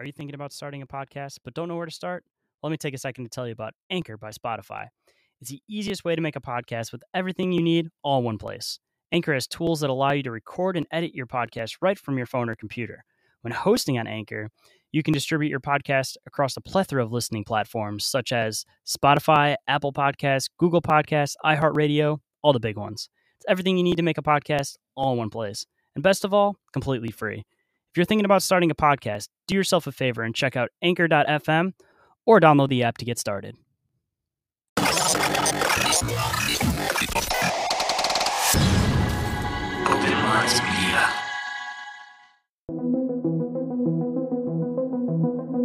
Are you thinking about starting a podcast but don't know where to start? Let me take a second to tell you about Anchor by Spotify. It's the easiest way to make a podcast with everything you need all in one place. Anchor has tools that allow you to record and edit your podcast right from your phone or computer. When hosting on Anchor, you can distribute your podcast across a plethora of listening platforms such as Spotify, Apple Podcasts, Google Podcasts, iHeartRadio, all the big ones. It's everything you need to make a podcast all in one place. And best of all, completely free. If you're thinking about starting a podcast, do yourself a favor and check out anchor.fm or download the app to get started.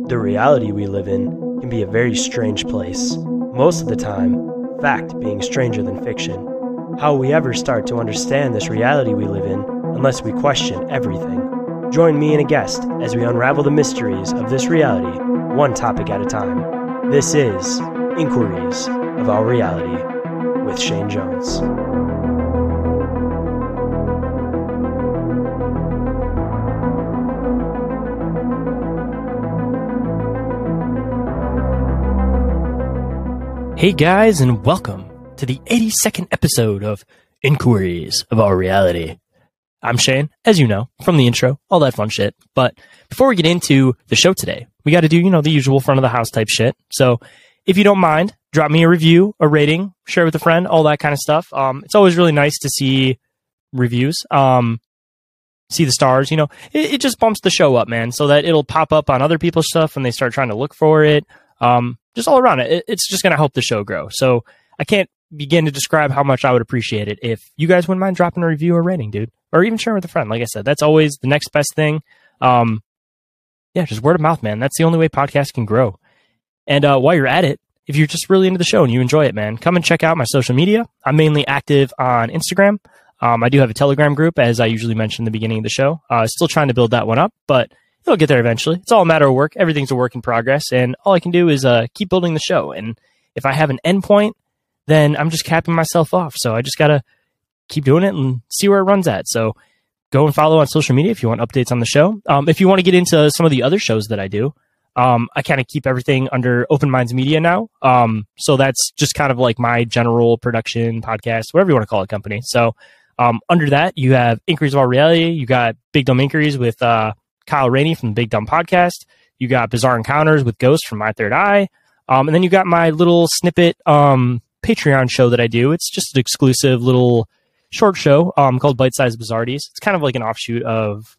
The reality we live in can be a very strange place. Most of the time, fact being stranger than fiction. How we ever start to understand this reality we live in unless we question everything? Join me and a guest as we unravel the mysteries of this reality, one topic at a time. This is Inquiries of Our Reality with Shayn Jones. Hey guys, and welcome to the 82nd episode of Inquiries of Our Reality. I'm Shayn, as you know, from the intro, all that fun shit. But before we get into the show today, we got to do, you know, the usual front of the house type shit. So if you don't mind, drop me a review, a rating, share with a friend, all that kind of stuff. Um, it's always really nice to see reviews. Um, see the stars, you know, it, it just bumps the show up, man, so that it'll pop up on other people's stuff when they start trying to look for it. Um, just all around it, it it's just going to help the show grow. So I can't begin to describe how much I would appreciate it if you guys wouldn't mind dropping a review or rating, dude, or even sharing with a friend. Like I said, that's always the next best thing. Um, yeah, just word of mouth, man. That's the only way podcasts can grow. And uh, while you're at it, if you're just really into the show and you enjoy it, man, come and check out my social media. I'm mainly active on Instagram. Um, I do have a Telegram group, as I usually mention in the beginning of the show. Uh, still trying to build that one up, but it'll get there eventually. It's all a matter of work. Everything's a work in progress, and all I can do is uh, keep building the show. And if I have an endpoint, then I'm just capping myself off. So I just gotta keep doing it and see where it runs at. So go and follow on social media if you want updates on the show. Um, if you want to get into some of the other shows that I do, um, I kind of keep everything under Open Minds Media now. Um, so that's just kind of like my general production podcast, whatever you want to call it, company. So um, under that, you have Inquiries of Our Reality. You got Big Dumb Inquiries with uh, Kyle Rainey from the Big Dumb Podcast. You got Bizarre Encounters with Ghost from My Third Eye. Um, and then you got my little snippet um, Patreon show that I do. It's just an exclusive little short show um, called Bite Size Bizarrities. It's kind of like an offshoot of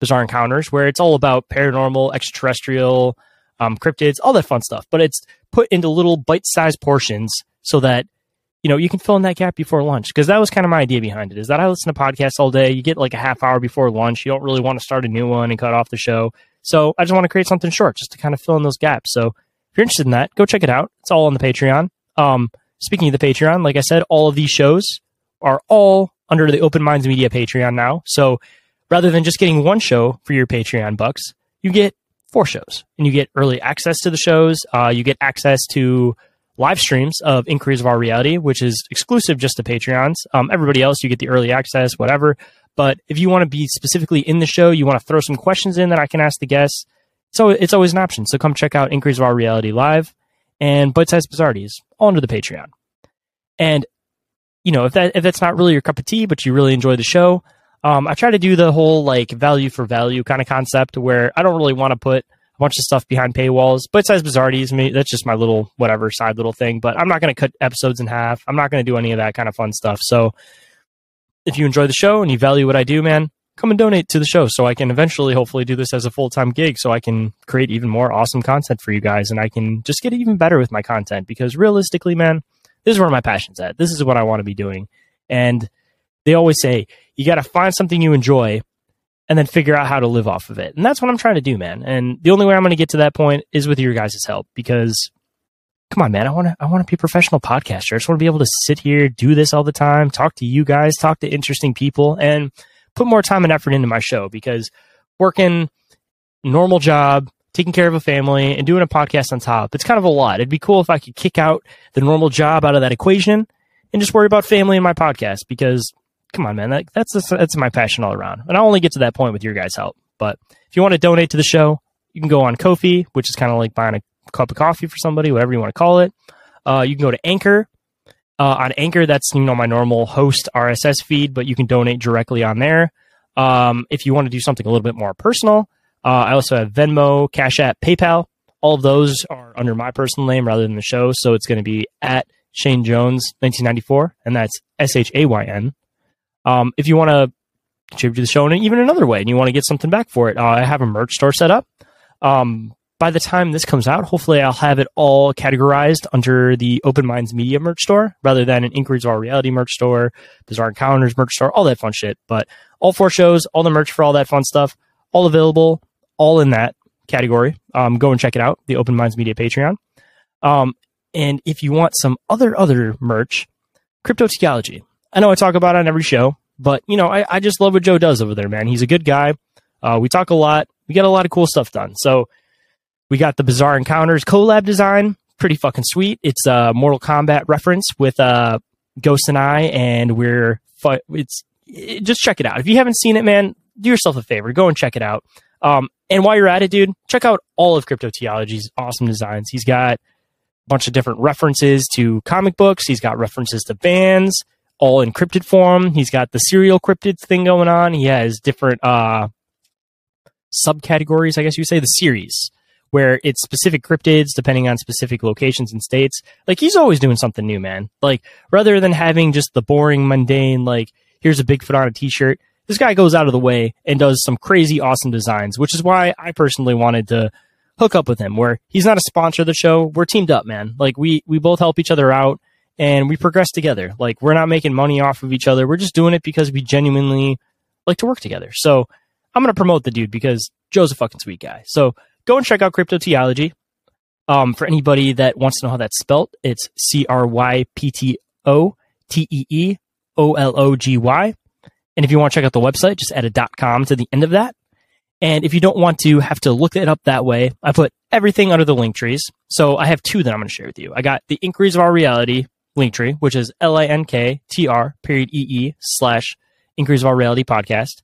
Bizarre Encounters, where it's all about paranormal, extraterrestrial, um, cryptids, all that fun stuff. But it's put into little bite-sized portions so that you know you can fill in that gap before lunch. Because that was kind of my idea behind it. Is that I listen to podcasts all day. You get like a half hour before lunch. You don't really want to start a new one and cut off the show. So I just want to create something short, just to kind of fill in those gaps. So if you're interested in that, go check it out. It's all on the Patreon. Um, speaking of the Patreon, like I said, all of these shows are all under the Open Minds Media Patreon now. So rather than just getting one show for your Patreon bucks, you get four shows and you get early access to the shows. Uh, you get access to live streams of Inquiries of Our Reality, which is exclusive just to Patreons. Um, everybody else, you get the early access, whatever. But if you want to be specifically in the show, you want to throw some questions in that I can ask the guests. So it's always an option. So come check out Inquiries of Our Reality live and Bite Size Bizarrities all under the Patreon. And you know, if that if that's not really your cup of tea, but you really enjoy the show, um, I try to do the whole like value for value kind of concept where I don't really want to put a bunch of stuff behind paywalls. Bite Size Bizarrities, me that's just my little whatever side little thing. But I'm not going to cut episodes in half. I'm not going to do any of that kind of fun stuff. So if you enjoy the show and you value what I do, man, come and donate to the show so I can eventually hopefully do this as a full time gig so I can create even more awesome content for you guys and I can just get even better with my content because realistically, man, this is where my passion's at. This is what I want to be doing. And they always say you got to find something you enjoy and then figure out how to live off of it. And that's what I'm trying to do, man. And the only way I'm going to get to that point is with your guys' help because come on, man, I want to I want to be a professional podcaster. I just want to be able to sit here, do this all the time, talk to you guys, talk to interesting people and put more time and effort into my show because working normal job, taking care of a family and doing a podcast on top, it's kind of a lot. It'd be cool if I could kick out the normal job out of that equation and just worry about family and my podcast because come on, man, that, that's that's my passion all around. And I'll only get to that point with your guys' help. But if you want to donate to the show, You can go on Ko-fi, which is kind of like buying a cup of coffee for somebody, whatever you want to call it. Uh, you can go to Anchor. Uh, on Anchor, that's you know my normal host RSS feed, but you can donate directly on there. Um, if you want to do something a little bit more personal, uh, I also have Venmo, Cash App, PayPal. All of those are under my personal name rather than the show, so it's going to be at Shayn Jones 1994, and that's S H A Y N. Um, if you want to contribute to the show in even another way and you want to get something back for it, uh, I have a merch store set up. Um, by the time this comes out, hopefully I'll have it all categorized under the Open Minds Media merch store rather than an Inquiries of Our Reality merch store, Bizarre Encounters merch store, all that fun shit. But all four shows, all the merch for all that fun stuff, all available, all in that category. Um, go and check it out, the Open Minds Media Patreon. Um, and if you want some other other merch, Cryptoteeology. I know I talk about it on every show, but you know I, I just love what Joe does over there, man. He's a good guy. Uh, we talk a lot. We get a lot of cool stuff done. So we got the Bizarre Encounters collab design, pretty fucking sweet. It's a Mortal Kombat reference with uh, Ghost and I, and we're fu- it's it, just check it out. If you haven't seen it, man, do yourself a favor, go and check it out. Um, and while you're at it, dude, check out all of Cryptoteeology's awesome designs. He's got a bunch of different references to comic books. He's got references to bands, all encrypted form. He's got the serial cryptids thing going on. He has different uh, subcategories, I guess you say, the series where it's specific cryptids depending on specific locations and states. Like he's always doing something new, man. Like rather than having just the boring, mundane, like here's a Bigfoot on a t-shirt, this guy goes out of the way and does some crazy, awesome designs, which is why I personally wanted to hook up with him. Where he's not a sponsor of the show, we're teamed up, man. Like we we both help each other out and we progress together. Like we're not making money off of each other. We're just doing it because we genuinely like to work together. So I'm gonna promote the dude because Joe's a fucking sweet guy. So go and check out Cryptoteeology. Um, for anybody that wants to know how that's spelled, it's C R Y P T O T E E O L O G Y. And if you want to check out the website, just add a dot com to the end of that. And if you don't want to have to look it up that way, I put everything under the link trees. So I have two that I'm going to share with you. I got the Inquiries of Our Reality link tree, which is L I N K T R period E E slash Inquiries of Our Reality podcast.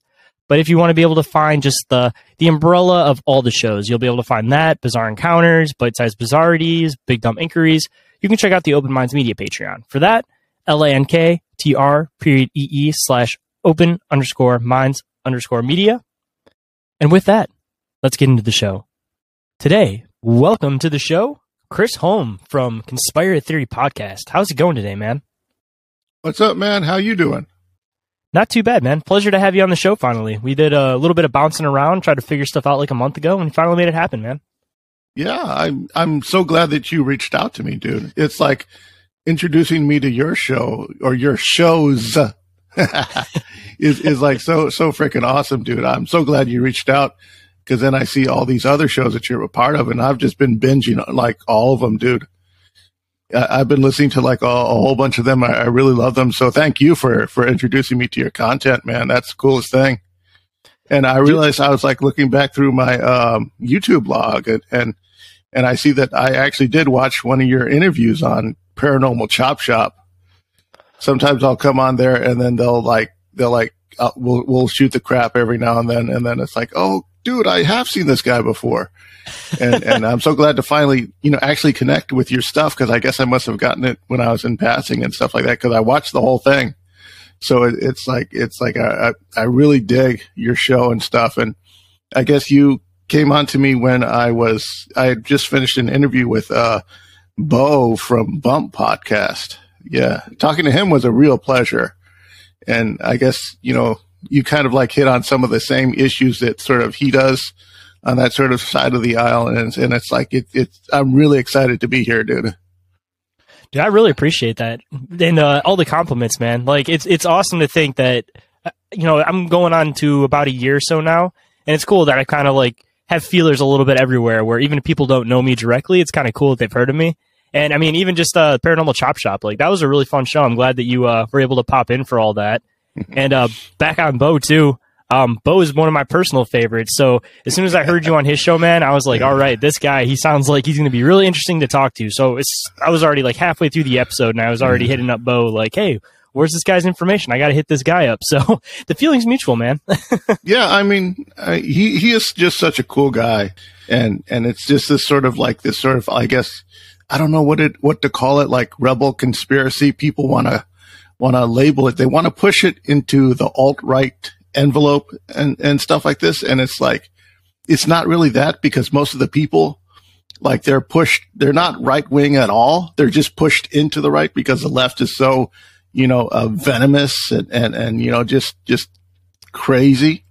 But if you want to be able to find just the the umbrella of all the shows, you'll be able to find that Bizarre Encounters, Bite Size Bizarrities, Big Dumb Inquiries. You can check out the Open Minds Media Patreon for that. L A N K T R period E E slash open underscore minds underscore media. And with that, let's get into the show. Today, welcome to the show, Chris Holm from Conspire Theory Podcast. How's it going today, man? What's up, man? How you doing? Not too bad, man. Pleasure to have you on the show finally. We did a little bit of bouncing around, tried to figure stuff out like a month ago, and finally made it happen, man. Yeah, I'm I'm so glad that you reached out to me, dude. It's like introducing me to your show or your shows is is like so so freaking awesome, dude. I'm so glad you reached out because then I see all these other shows that you're a part of, and I've just been binging like all of them, dude. I, have been listening to like a, a whole bunch of them. I, I, really love them. So thank you for for introducing me to your content, man. That's the coolest thing. And I realized I was like looking back through my um, YouTube log and, and and I see that I actually did watch one of your interviews on Paranormal Chop Shop. Sometimes I'll come on there and then they'll like they'll like uh, we'll we'll shoot the crap every now and then and then it's like oh dude I have seen this guy before and and I'm so glad to finally you know actually connect with your stuff because I guess I must have gotten it when I was in passing and stuff like that because I watched the whole thing. So it, it's like it's like I, I really dig your show and stuff, and I guess you came on to me when I was I had just finished an interview with uh, Bo from Bump Podcast. Yeah, talking to him was a real pleasure, and I guess you know you kind of like hit on some of the same issues that sort of he does on that sort of side of the aisle, and it's, and it's like it, it's. I'm really excited to be here, dude. Dude, I really appreciate that, and uh, all the compliments, man. Like it's it's awesome to think that uh, you know I'm going on to about a year or so now, and it's cool that I kind of like have feelers a little bit everywhere. Where even if people don't know me directly, it's kind of cool that they've heard of me. And I mean, even just uh, Paranormal Chop Shop, like that was a really fun show. I'm glad that you uh, were able to pop in for all that. and uh, back on Bo too. Um, Bo is one of my personal favorites. So as soon as I heard you on his show, man, I was like, all right, this guy, he sounds like he's going to be really interesting to talk to. So it's, I was already like halfway through the episode and I was already hitting up Bo like, hey, where's this guy's information? I got to hit this guy up. So the feeling's mutual, man. yeah, I mean, uh, he he is just such a cool guy, and and it's just this sort of like this sort of I guess I don't know what it what to call it like rebel conspiracy. People want to want to label it. They want to push it into the alt right envelope and and stuff like this, and it's like it's not really that because most of the people like they're pushed they're not right wing at all. They're just pushed into the right because the left is so you know uh, venomous and, and and you know just just crazy.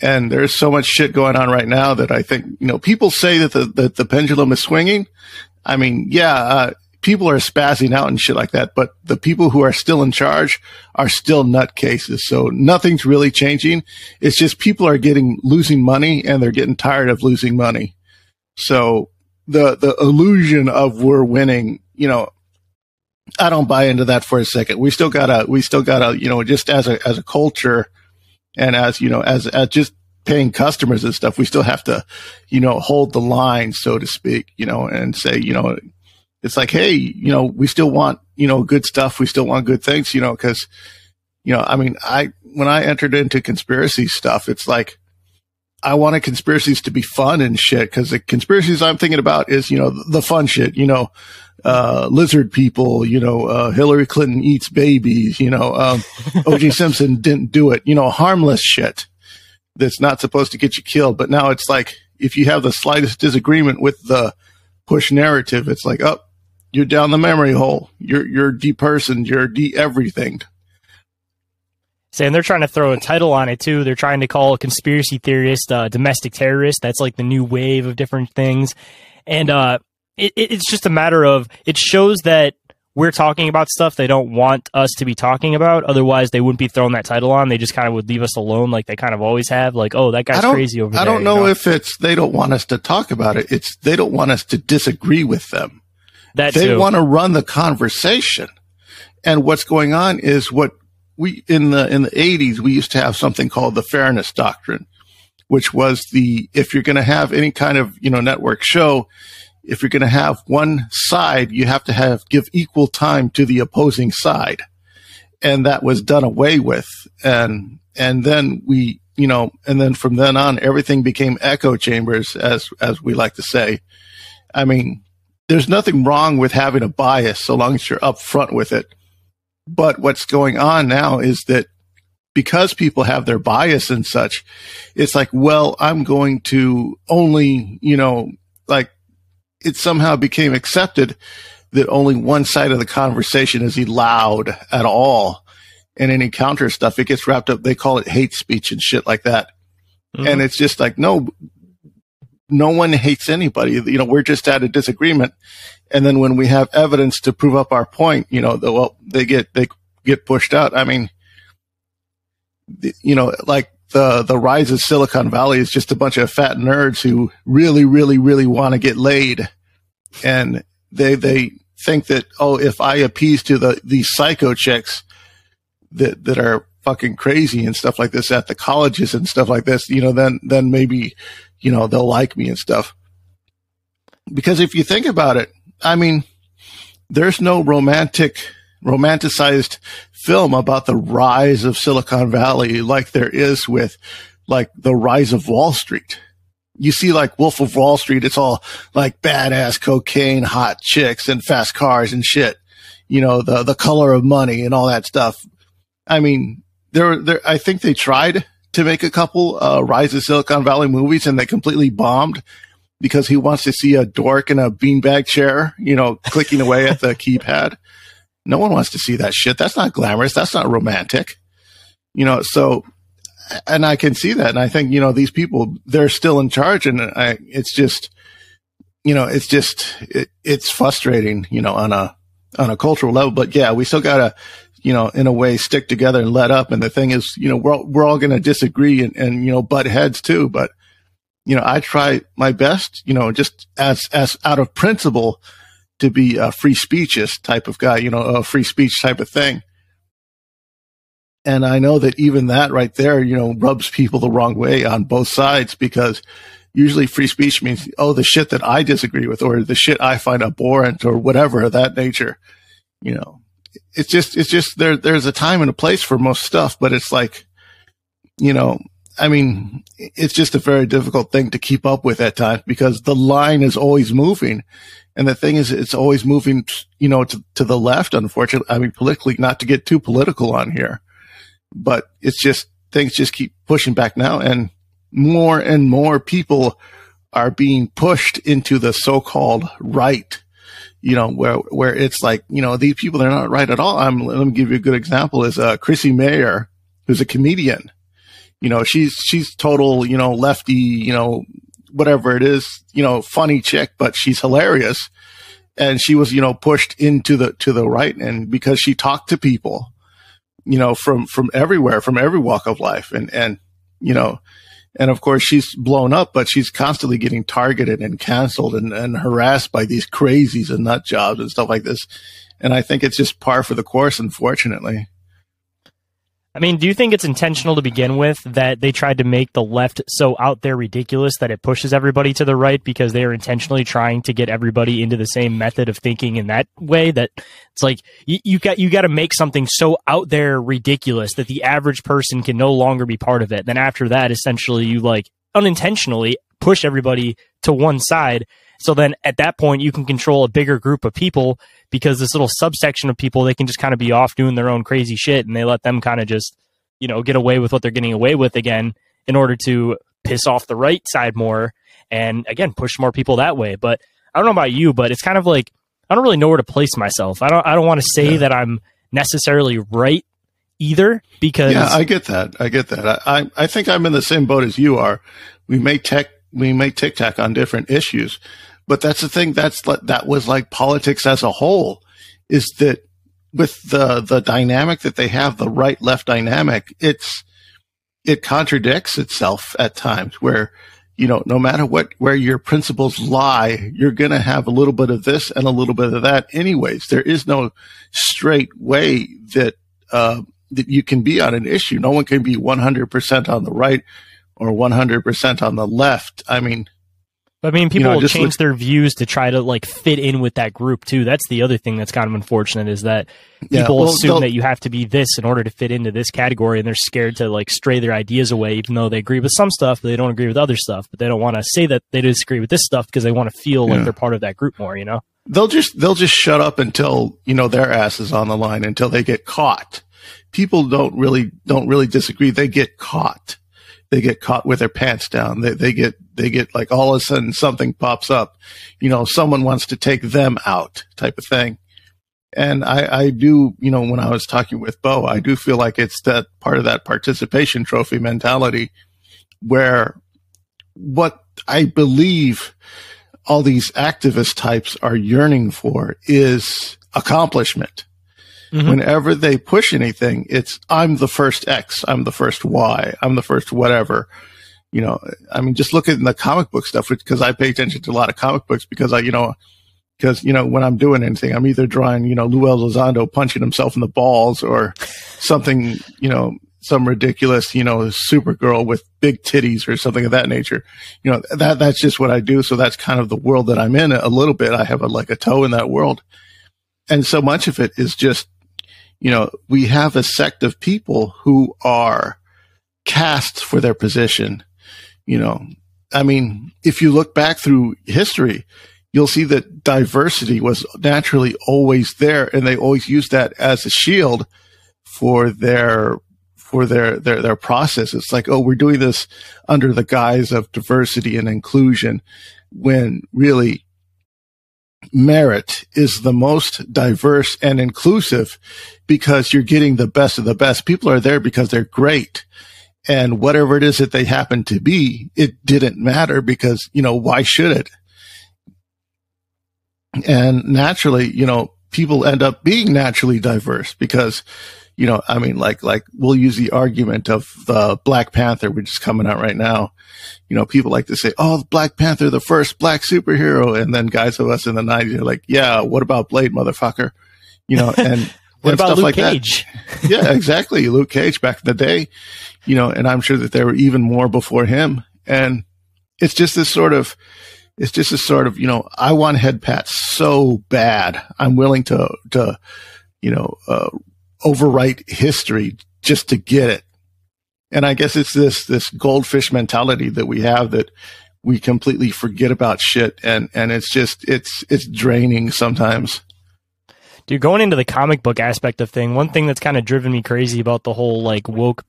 And there's so much shit going on right now that I think you know people say that the that the pendulum is swinging. I mean yeah uh, people are spazzing out and shit like that but the people who are still in charge are still nutcases. So nothing's really changing. It's just people are getting losing money and they're getting tired of losing money. So the the illusion of we're winning, you know, I don't buy into that for a second. We still gotta we still gotta, you know, just as a as a culture and as, you know, as as just paying customers and stuff, we still have to, you know, hold the line, so to speak, you know, and say, you know, it's like, hey, you know, we still want, you know, good stuff. We still want good things, you know, cause, you know, I mean, I, when I entered into conspiracy stuff, it's like, I wanted conspiracies to be fun and shit because the conspiracies I'm thinking about is, you know, the fun shit, you know, uh, lizard people, you know, uh, Hillary Clinton eats babies, you know, um, OJ Simpson didn't do it, you know, harmless shit that's not supposed to get you killed. But now it's like, if you have the slightest disagreement with the push narrative, it's like, oh, you're down the memory hole. You're, you're depersoned. You're de everything saying they're trying to throw a title on it too. They're trying to call a conspiracy theorist uh, domestic terrorist. That's like the new wave of different things, and uh, it, it's just a matter of it shows that we're talking about stuff they don't want us to be talking about. Otherwise, they wouldn't be throwing that title on. They just kind of would leave us alone, like they kind of always have. Like, oh, that guy's crazy over there. I don't know, you know, if it's they don't want us to talk about it. It's they don't want us to disagree with them. That they want to run the conversation. And what's going on is what we in the in the 80s we used to have something called the fairness doctrine which was the if you're going to have any kind of you know network show if you're going to have one side you have to have give equal time to the opposing side. And that was done away with. And and then we you know and then from then on everything became echo chambers as as we like to say. I mean there's nothing wrong with having a bias so long as you're upfront with it but what's going on now is that because people have their bias and such, it's like, well, I'm going to only, you know, like it somehow became accepted that only one side of the conversation is allowed at all. And any counter stuff, it gets wrapped up. They call it hate speech and shit like that. Mm-hmm. And it's just like, no, no one hates anybody. You know, we're just at a disagreement. And then when we have evidence to prove up our point, you know, the, well, they get, they get pushed out. I mean, the, you know, like the, the rise of Silicon Valley is just a bunch of fat nerds who really, really, really want to get laid. And they, they think that, oh, if I appease to the, these psycho chicks that, that are fucking crazy and stuff like this at the colleges and stuff like this, you know, then, then maybe, you know, they'll like me and stuff. Because if you think about it, I mean, there's no romantic, romanticized film about the rise of Silicon Valley like there is with like the rise of Wall Street. You see like Wolf of Wall Street, it's all like badass cocaine, hot chicks and fast cars and shit. You know, the, the color of money and all that stuff. I mean, there, there, I think they tried to make a couple, uh, Rise of Silicon Valley movies and they completely bombed because he wants to see a dork in a beanbag chair, you know, clicking away at the keypad. No one wants to see that shit. That's not glamorous. That's not romantic. You know, so, and I can see that. And I think, you know, these people, they're still in charge and I, it's just, you know, it's just, it, it's frustrating, you know, on a, on a cultural level. But yeah, we still gotta, you know, in a way stick together and let up. And the thing is, you know, we're, all, we're all going to disagree and, and, you know, butt heads too. But, you know, I try my best, you know, just as, as out of principle to be a free speechist type of guy, you know, a free speech type of thing. And I know that even that right there, you know, rubs people the wrong way on both sides because usually free speech means, oh, the shit that I disagree with or the shit I find abhorrent or whatever of that nature, you know. It's just, it's just there, there's a time and a place for most stuff, but it's like, you know, I mean, it's just a very difficult thing to keep up with at times because the line is always moving. And the thing is, it's always moving, you know, to, to the left, unfortunately. I mean, politically, not to get too political on here, but it's just things just keep pushing back now. And more and more people are being pushed into the so-called right, you know, where, where it's like, you know, these people, they're not right at all. I'm, let me give you a good example is, uh, Chrissie Mayr, who's a comedian. You know, she's, she's total, you know, lefty, you know, whatever it is, you know, funny chick, but she's hilarious. And she was, you know, pushed into the, to the right. And because she talked to people, you know, from, from everywhere, from every walk of life. And, and, you know, and of course she's blown up, but she's constantly getting targeted and canceled and, and harassed by these crazies and nut jobs and stuff like this. And I think it's just par for the course, unfortunately. I mean, do you think it's intentional to begin with that they tried to make the left so out there ridiculous that it pushes everybody to the right because they are intentionally trying to get everybody into the same method of thinking in that way that it's like you, you got you got to make something so out there ridiculous that the average person can no longer be part of it. Then after that, essentially you like unintentionally push everybody to one side. So then at that point you can control a bigger group of people because this little subsection of people they can just kind of be off doing their own crazy shit and they let them kind of just you know get away with what they're getting away with again in order to piss off the right side more and again push more people that way. But i don't know about you but it's kind of like i don't really know where to place myself. I don't i don't want to say yeah. that i'm necessarily right either because yeah i get that. I get that. I, I think i'm in the same boat as you are. We may tech we may tic tac on different issues but that's the thing. That's that was like politics as a whole is that with the, the dynamic that they have, the right left dynamic, it's, it contradicts itself at times where, you know, no matter what, where your principles lie, you're going to have a little bit of this and a little bit of that anyways. There is no straight way that, uh, that you can be on an issue. No one can be 100% on the right or 100% on the left. I mean, I mean, people you know, will change look, their views to try to like fit in with that group too. That's the other thing that's kind of unfortunate is that people yeah, well, assume that you have to be this in order to fit into this category, and they're scared to like stray their ideas away, even though they agree with some stuff, but they don't agree with other stuff. But they don't want to say that they disagree with this stuff because they want to feel yeah. like they're part of that group more. You know, they'll just they'll just shut up until you know their ass is on the line until they get caught. People don't really don't really disagree; they get caught they get caught with their pants down. They, they get, they get like all of a sudden something pops up, you know, someone wants to take them out type of thing. And I, I do, you know, when I was talking with Bo, I do feel like it's that part of that participation trophy mentality where what I believe all these activist types are yearning for is accomplishment. Mm-hmm. Whenever they push anything, it's I'm the first X, I'm the first Y, I'm the first whatever. You know, I mean, just look at the comic book stuff because I pay attention to a lot of comic books because I, you know, because you know when I'm doing anything, I'm either drawing, you know, Lou Elizondo punching himself in the balls or something, you know, some ridiculous, you know, Supergirl with big titties or something of that nature. You know, that that's just what I do. So that's kind of the world that I'm in a little bit. I have a, like a toe in that world, and so much of it is just you know, we have a sect of people who are cast for their position. You know, I mean, if you look back through history, you'll see that diversity was naturally always there and they always used that as a shield for their for their their their process. It's like, oh, we're doing this under the guise of diversity and inclusion when really merit is the most diverse and inclusive because you're getting the best of the best. People are there because they're great. And whatever it is that they happen to be, it didn't matter because, you know, why should it? And naturally, you know, people end up being naturally diverse because, you know, I mean, like, like we'll use the argument of the Black Panther, which is coming out right now you know, people like to say, "Oh, Black Panther, the first black superhero," and then guys of us in the '90s are like, "Yeah, what about Blade, motherfucker?" You know, and what and about Luke like Cage? yeah, exactly, Luke Cage back in the day. You know, and I'm sure that there were even more before him. And it's just this sort of, it's just this sort of, you know, I want head pats so bad. I'm willing to to you know, uh, overwrite history just to get it. And I guess it's this, this goldfish mentality that we have that we completely forget about shit. And, and it's just, it's, it's draining sometimes. Dude, going into the comic book aspect of thing, one thing that's kind of driven me crazy about the whole like woke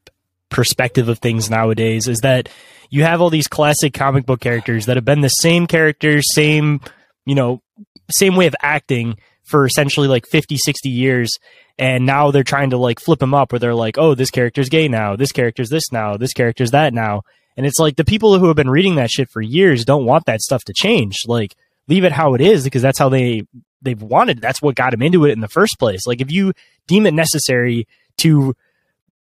perspective of things nowadays is that you have all these classic comic book characters that have been the same characters, same, you know, same way of acting for essentially like 50, 60 years. And now they're trying to like flip them up where they're like, oh, this character's gay now. This character's this now. This character's that now. And it's like the people who have been reading that shit for years don't want that stuff to change. Like, leave it how it is because that's how they they've wanted. That's what got them into it in the first place. Like, if you deem it necessary to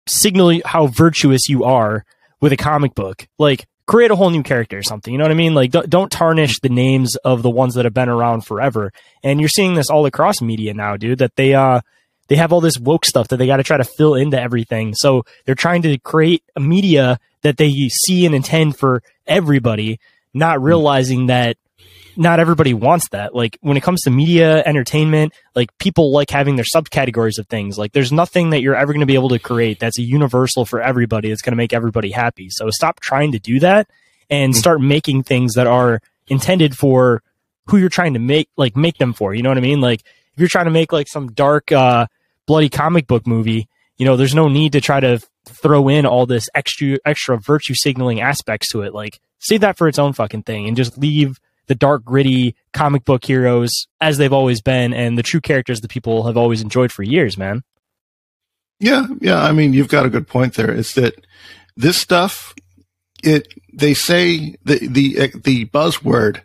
signal how virtuous you are with a comic book, like create a whole new character or something. You know what I mean? Like don't, don't tarnish the names of the ones that have been around forever. And you're seeing this all across media now, dude, that they, uh, they have all this woke stuff that they got to try to fill into everything. So they're trying to create a media that they see and intend for everybody, not realizing that not everybody wants that. Like when it comes to media, entertainment, like people like having their subcategories of things. Like there's nothing that you're ever going to be able to create that's a universal for everybody that's going to make everybody happy. So stop trying to do that and mm-hmm. start making things that are intended for who you're trying to make, like make them for. You know what I mean? Like if you're trying to make like some dark, uh, bloody comic book movie, you know, there's no need to try to throw in all this extra, extra virtue signaling aspects to it. Like save that for its own fucking thing and just leave the dark, gritty comic book heroes as they've always been and the true characters that people have always enjoyed for years, man. Yeah, yeah. I mean, you've got a good point there. Is that this stuff? It they say the the the buzzword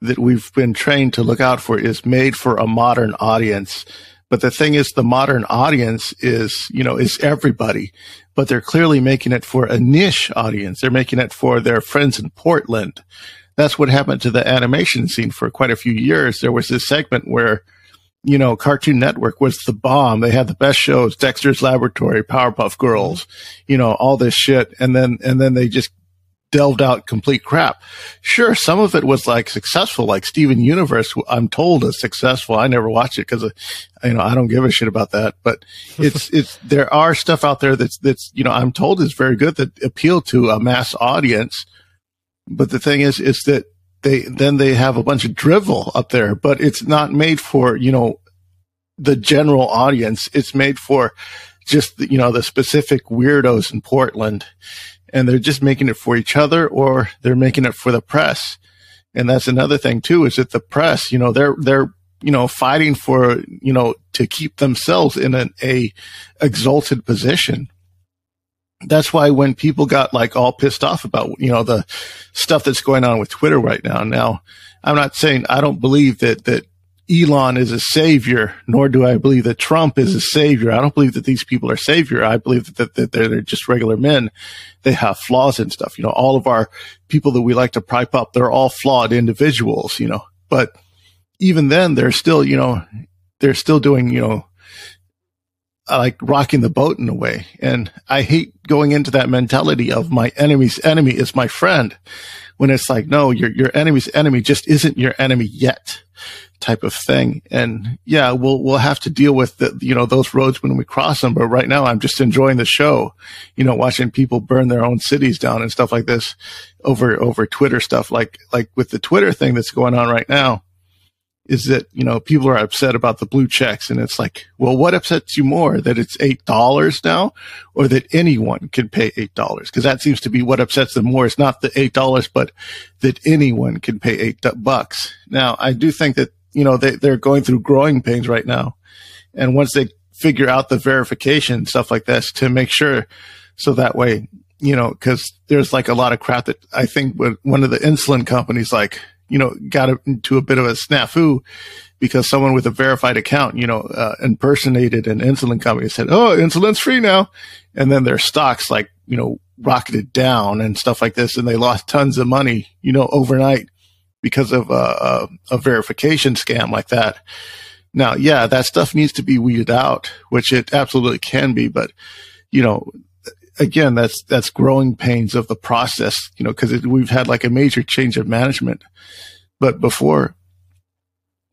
that we've been trained to look out for is made for a modern audience. But the thing is, the modern audience is, you know, is everybody, but they're clearly making it for a niche audience. They're making it for their friends in Portland that's what happened to the animation scene for quite a few years. There was this segment where, you know, Cartoon Network was the bomb. They had the best shows, Dexter's Laboratory, Powerpuff Girls, you know, all this shit. And then, and then they just delved out complete crap. Sure, some of it was like successful, like Steven Universe. I'm told is successful. I never watched it because, you know, I don't give a shit about that. But it's it's there are stuff out there that's that's you know I'm told is very good that appeal to a mass audience. But the thing is, is that they, then they have a bunch of drivel up there, but it's not made for, you know, the general audience. It's made for just, you know, the specific weirdos in Portland and they're just making it for each other or they're making it for the press. And that's another thing too, is that the press, you know, they're, they're, you know, fighting for, you know, to keep themselves in an, a exalted position that's why when people got like all pissed off about, you know, the stuff that's going on with Twitter right now. Now, I'm not saying I don't believe that, that Elon is a savior, nor do I believe that Trump is a savior. I don't believe that these people are savior. I believe that, that they're, they're just regular men. They have flaws and stuff. You know, all of our people that we like to pipe up, they're all flawed individuals, you know, but even then they're still, you know, they're still doing, you know, like rocking the boat in a way. And I hate going into that mentality of my enemy's enemy is my friend when it's like, no, your, your enemy's enemy just isn't your enemy yet type of thing. And yeah, we'll, we'll have to deal with the, you know, those roads when we cross them. But right now I'm just enjoying the show, you know, watching people burn their own cities down and stuff like this over, over Twitter stuff. Like, like with the Twitter thing that's going on right now is that, you know, people are upset about the blue checks. And it's like, well, what upsets you more that it's $8 now or that anyone can pay $8? Cause that seems to be what upsets them more. It's not the $8, but that anyone can pay eight bucks. Now, I do think that, you know, they, they're going through growing pains right now. And once they figure out the verification stuff like this to make sure so that way, you know, cause there's like a lot of crap that I think one of the insulin companies like, you know, got into a bit of a snafu because someone with a verified account, you know, uh, impersonated an insulin company said, Oh, insulin's free now. And then their stocks like, you know, rocketed down and stuff like this. And they lost tons of money, you know, overnight because of a, a, a verification scam like that. Now, yeah, that stuff needs to be weeded out, which it absolutely can be, but you know, again, that's that's growing pains of the process, you know, because we've had like a major change of management. But before,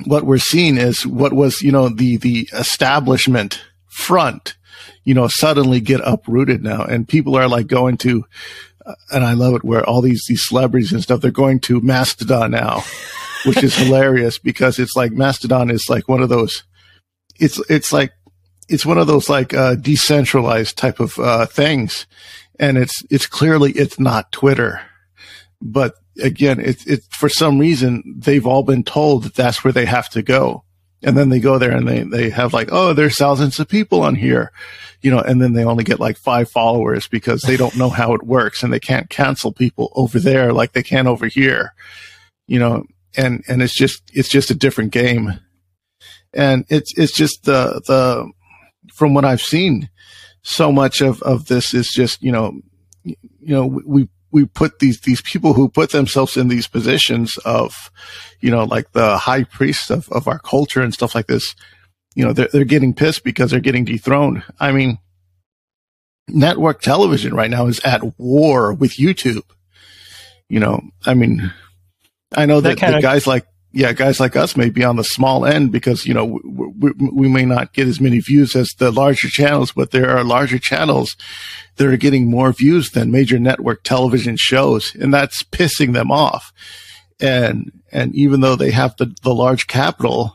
what we're seeing is what was, you know, the, the establishment front, you know, suddenly get uprooted now. And people are like going to, and I love it where all these, these celebrities and stuff, they're going to Mastodon now, which is hilarious because it's like Mastodon is like one of those, it's, it's like, it's one of those like, uh, decentralized type of, uh, things. And it's, it's clearly, it's not Twitter, but again, it's, it's for some reason they've all been told that that's where they have to go. And then they go there and they, they have like, oh, there's thousands of people on here, you know, and then they only get like five followers because they don't know how it works and they can't cancel people over there like they can over here, you know, and, and it's just, it's just a different game. And it's, it's just the, the, from what I've seen, so much of, of this is just, you know, you know, we, we put these these people who put themselves in these positions of, you know, like the high priest of, of our culture and stuff like this, you know, they're they're getting pissed because they're getting dethroned. I mean, network television right now is at war with YouTube. You know, I mean, I know that, that the guys like yeah, guys like us may be on the small end because, you know, we, we, we, may not get as many views as the larger channels, but there are larger channels that are getting more views than major network television shows. And that's pissing them off. And, and even though they have the, the large capital,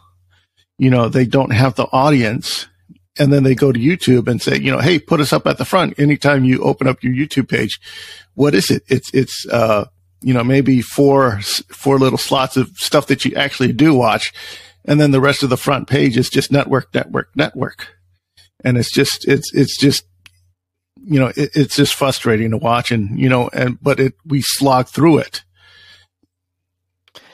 you know, they don't have the audience. And then they go to YouTube and say, you know, Hey, put us up at the front. Anytime you open up your YouTube page, what is it? It's, it's, uh, you know, maybe four, four little slots of stuff that you actually do watch. And then the rest of the front page is just network, network, network. And it's just, it's, it's just, you know, it, it's just frustrating to watch and, you know, and, but it, we slog through it.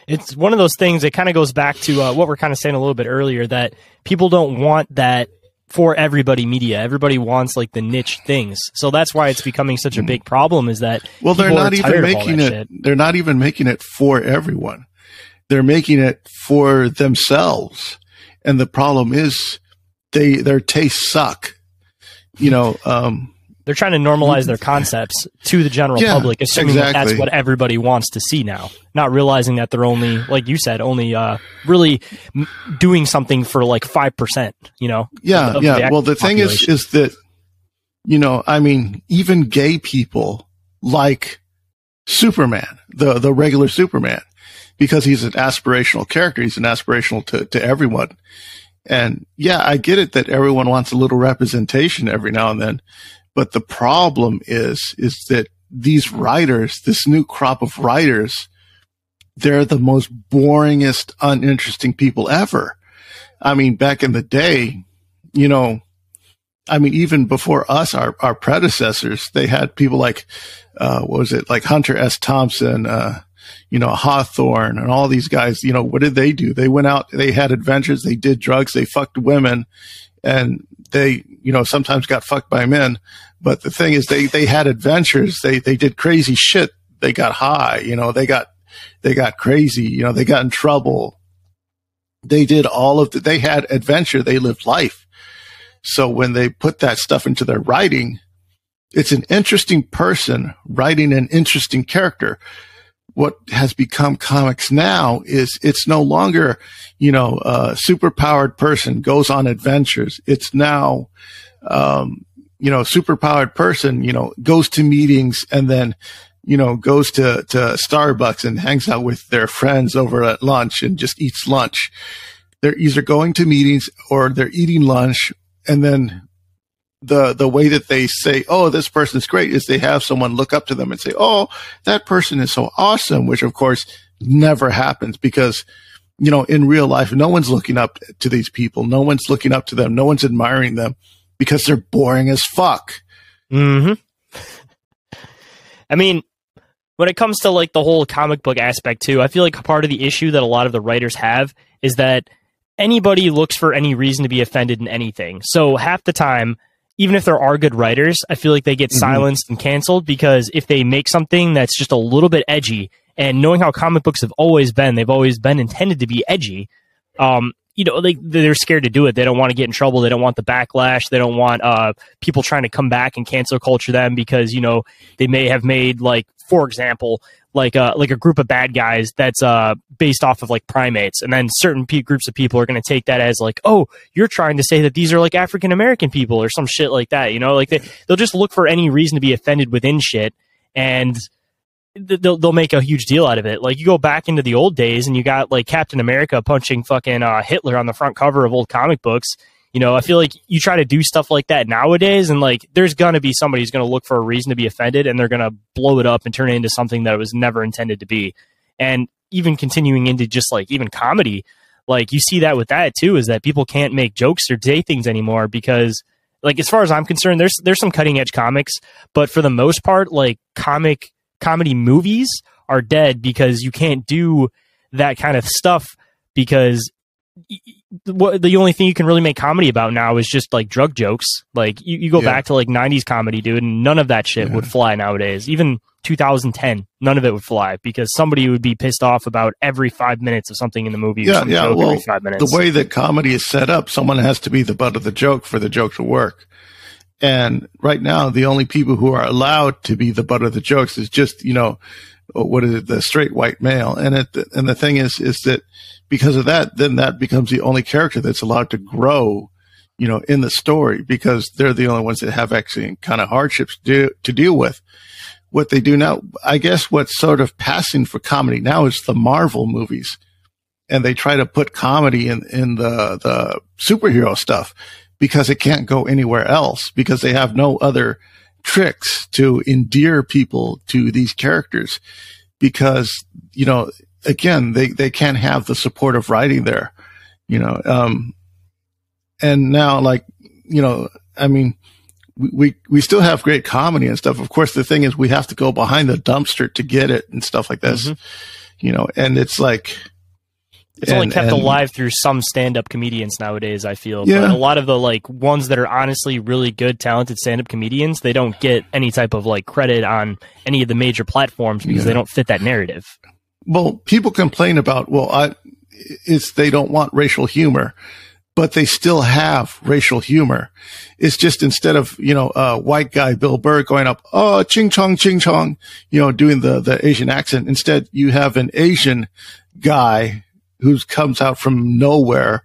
It's one of those things that kind of goes back to uh, what we're kind of saying a little bit earlier that people don't want that for everybody media. Everybody wants like the niche things. So that's why it's becoming such a big problem is that Well, they're not even making it shit. they're not even making it for everyone. They're making it for themselves. And the problem is they their tastes suck. You know, um they're trying to normalize their concepts to the general yeah, public, assuming exactly. that that's what everybody wants to see now. Not realizing that they're only, like you said, only uh, really m- doing something for like five percent. You know? Yeah, of, of yeah. The well, the population. thing is, is that you know, I mean, even gay people like Superman, the the regular Superman, because he's an aspirational character. He's an aspirational to to everyone. And yeah, I get it that everyone wants a little representation every now and then, but the problem is, is that these writers, this new crop of writers, they're the most boringest, uninteresting people ever. I mean, back in the day, you know, I mean, even before us, our, our predecessors, they had people like, uh, what was it? Like Hunter S. Thompson, uh, you know, Hawthorne and all these guys, you know, what did they do? They went out, they had adventures, they did drugs, they fucked women and they, you know, sometimes got fucked by men. But the thing is, they, they had adventures. They, they did crazy shit. They got high, you know, they got, they got crazy, you know, they got in trouble. They did all of the, they had adventure. They lived life. So when they put that stuff into their writing, it's an interesting person writing an interesting character. What has become comics now is it's no longer, you know, a super powered person goes on adventures. It's now, um, you know, superpowered person, you know, goes to meetings and then, you know, goes to, to Starbucks and hangs out with their friends over at lunch and just eats lunch. They're either going to meetings or they're eating lunch and then the, the way that they say, Oh, this person's great is they have someone look up to them and say, Oh, that person is so awesome, which of course never happens because, you know, in real life, no one's looking up to these people. No one's looking up to them. No one's admiring them because they're boring as fuck. Hmm. I mean, when it comes to like the whole comic book aspect too, I feel like part of the issue that a lot of the writers have is that anybody looks for any reason to be offended in anything. So half the time, even if there are good writers, I feel like they get mm-hmm. silenced and canceled because if they make something that's just a little bit edgy, and knowing how comic books have always been, they've always been intended to be edgy. Um, you know, they they're scared to do it. They don't want to get in trouble. They don't want the backlash. They don't want uh, people trying to come back and cancel culture them because you know they may have made like, for example, like a like a group of bad guys that's uh based off of like primates. And then certain pe- groups of people are going to take that as like oh you're trying to say that these are like African American people or some shit like that you know? Like they they'll just look for any reason to be offended within shit and they'll they'll make a huge deal out of it. Like you go back into the old days and you got like Captain America punching fucking uh, Hitler on the front cover of old comic books you know, I feel like you try to do stuff like that nowadays, and like there's gonna be somebody who's gonna look for a reason to be offended, and they're gonna blow it up and turn it into something that it was never intended to be. And even continuing into just like even comedy, like you see that with that too, is that people can't make jokes or say things anymore because, like, as far as I'm concerned, there's there's some cutting edge comics, but for the most part, like comic comedy movies are dead because you can't do that kind of stuff because what the only thing you can really make comedy about now is just like drug jokes. Like you, you go Yeah. back to like '90s comedy, dude, and none of that shit Yeah. would fly nowadays. Even 2010, none of it would fly because somebody would be pissed off about every five minutes of something in the movie. or Yeah, some yeah, joke well, every five minutes. the way that comedy is set up, someone has to be the butt of the joke for the joke to work. And right now, the only people who are allowed to be the butt of the jokes is just, you know, Uh, what is it, the straight white male. And it, and the thing is, is that because of that, then that becomes the only character that's allowed to grow, you know, in the story because they're the only ones that have actually kind of hardships to, to deal with. What they do now, I guess what's sort of passing for comedy now is the Marvel movies and they try to put comedy in, in the, the superhero stuff because it can't go anywhere else because they have no other tricks to endear people to these characters because, you know, again, they, they can't have the support of writing there, you know, um, and now like, you know, I mean, we, we, still have great comedy and stuff. Of course, the thing is we have to go behind the dumpster to get it and stuff like this, Mhm. you know, and it's like, It's only kept and- alive through some stand-up comedians nowadays. I feel, Yeah. but a lot of the like ones that are honestly really good, talented stand-up comedians, they don't get any type of like credit on any of the major platforms because Yeah. they don't fit that narrative. well, people complain about, well, I, it's, they don't want racial humor, but they still have racial humor. It's just instead of, you know, a white guy, Bill Burr going up, oh, ching chong, ching chong, you know, doing the, the Asian accent. Instead, you have an Asian guy who comes out from nowhere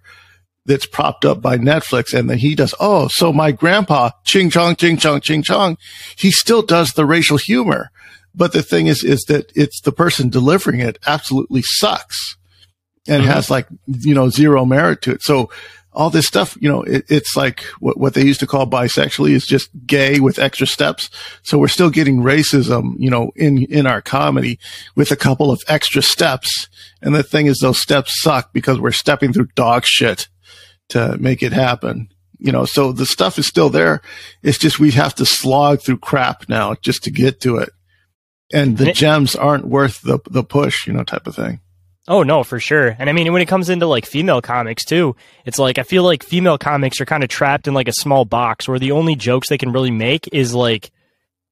that's propped up by Netflix. And then he does, oh, so my grandpa, ching chong, ching chong, ching chong, he still does the racial humor. But the thing is, is that it's the person delivering it absolutely sucks and Mhm. has like, you know, zero merit to it. So all this stuff, you know, it, it's like what, what they used to call bisexually is just gay with extra steps. So we're still getting racism, you know, in, in our comedy with a couple of extra steps. And the thing is, those steps suck because we're stepping through dog shit to make it happen. You know, so the stuff is still there. It's just we have to slog through crap now just to get to it. And the gems aren't worth the the push, you know, type of thing. Oh no, for sure. And I mean, when it comes into like female comics too, it's like I feel like female comics are kind of trapped in like a small box where the only jokes they can really make is like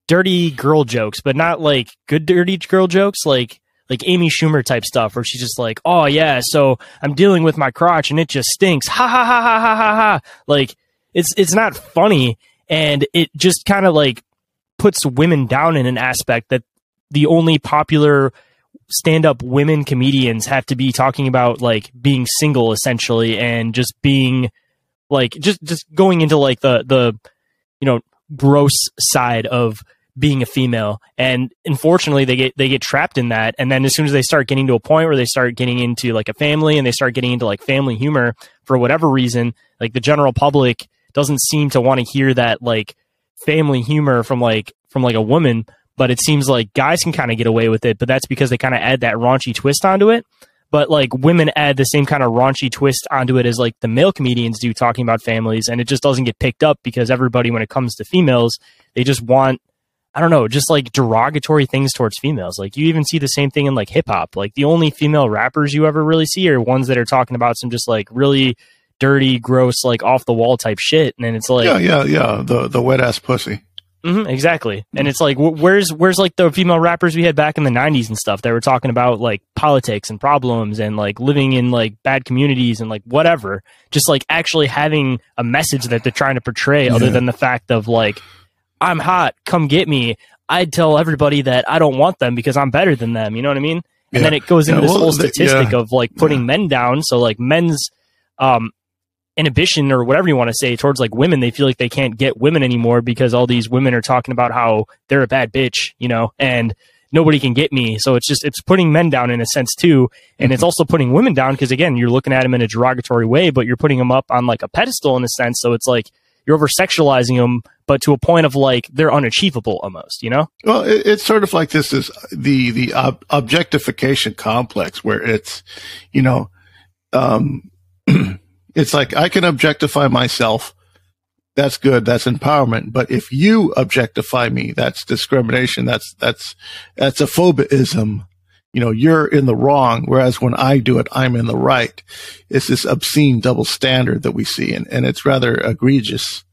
dirty girl jokes, but not like good dirty girl jokes, like like Amy Schumer type stuff where she's just like, "Oh yeah, so I'm dealing with my crotch and it just stinks." Ha ha ha ha ha ha ha. Like it's it's not funny and it just kind of like puts women down in an aspect that the only popular stand-up women comedians have to be talking about like being single essentially and just being like just just going into like the the you know gross side of being a female. And unfortunately they get they get trapped in that. And then as soon as they start getting to a point where they start getting into like a family and they start getting into like family humor for whatever reason like the general public doesn't seem to want to hear that like family humor from like from like a woman but it seems like guys can kind of get away with it but that's because they kind of add that raunchy twist onto it but like women add the same kind of raunchy twist onto it as like the male comedians do talking about families and it just doesn't get picked up because everybody when it comes to females they just want I don't know, just like derogatory things towards females. Like you even see the same thing in like hip hop. Like the only female rappers you ever really see are ones that are talking about some just like really dirty, gross, like off the wall type shit. And then it's like, yeah, yeah, yeah. The the wet ass pussy. Mhm, exactly. And it's like, where's where's like the female rappers we had back in the '90s and stuff? They were talking about like politics and problems and like living in like bad communities and like whatever. Just like actually having a message that they're trying to portray, other than the fact of like, I'm hot, come get me. I'd tell everybody that I don't want them because I'm better than them. You know what I mean? And Yeah. then it goes into Yeah, this well, whole statistic yeah. of like putting men down. So like men's um, inhibition or whatever you want to say towards like women, they feel like they can't get women anymore because all these women are talking about how they're a bad bitch, you know, and nobody can get me. So it's just it's putting men down in a sense too, and Mm-hmm. it's also putting women down because again, you're looking at them in a derogatory way, but you're putting them up on like a pedestal in a sense. So it's like you're over sexualizing them, but to a point of like they're unachievable almost, you know? Well, it, it's sort of like this is the the ob- objectification complex where it's, you know, um, it's like I can objectify myself. That's good. That's empowerment. But if you objectify me, that's discrimination. That's that's that's a phobiism. You know, you're in the wrong, whereas when I do it, I'm in the right. It's this obscene double standard that we see, and, and it's rather egregious.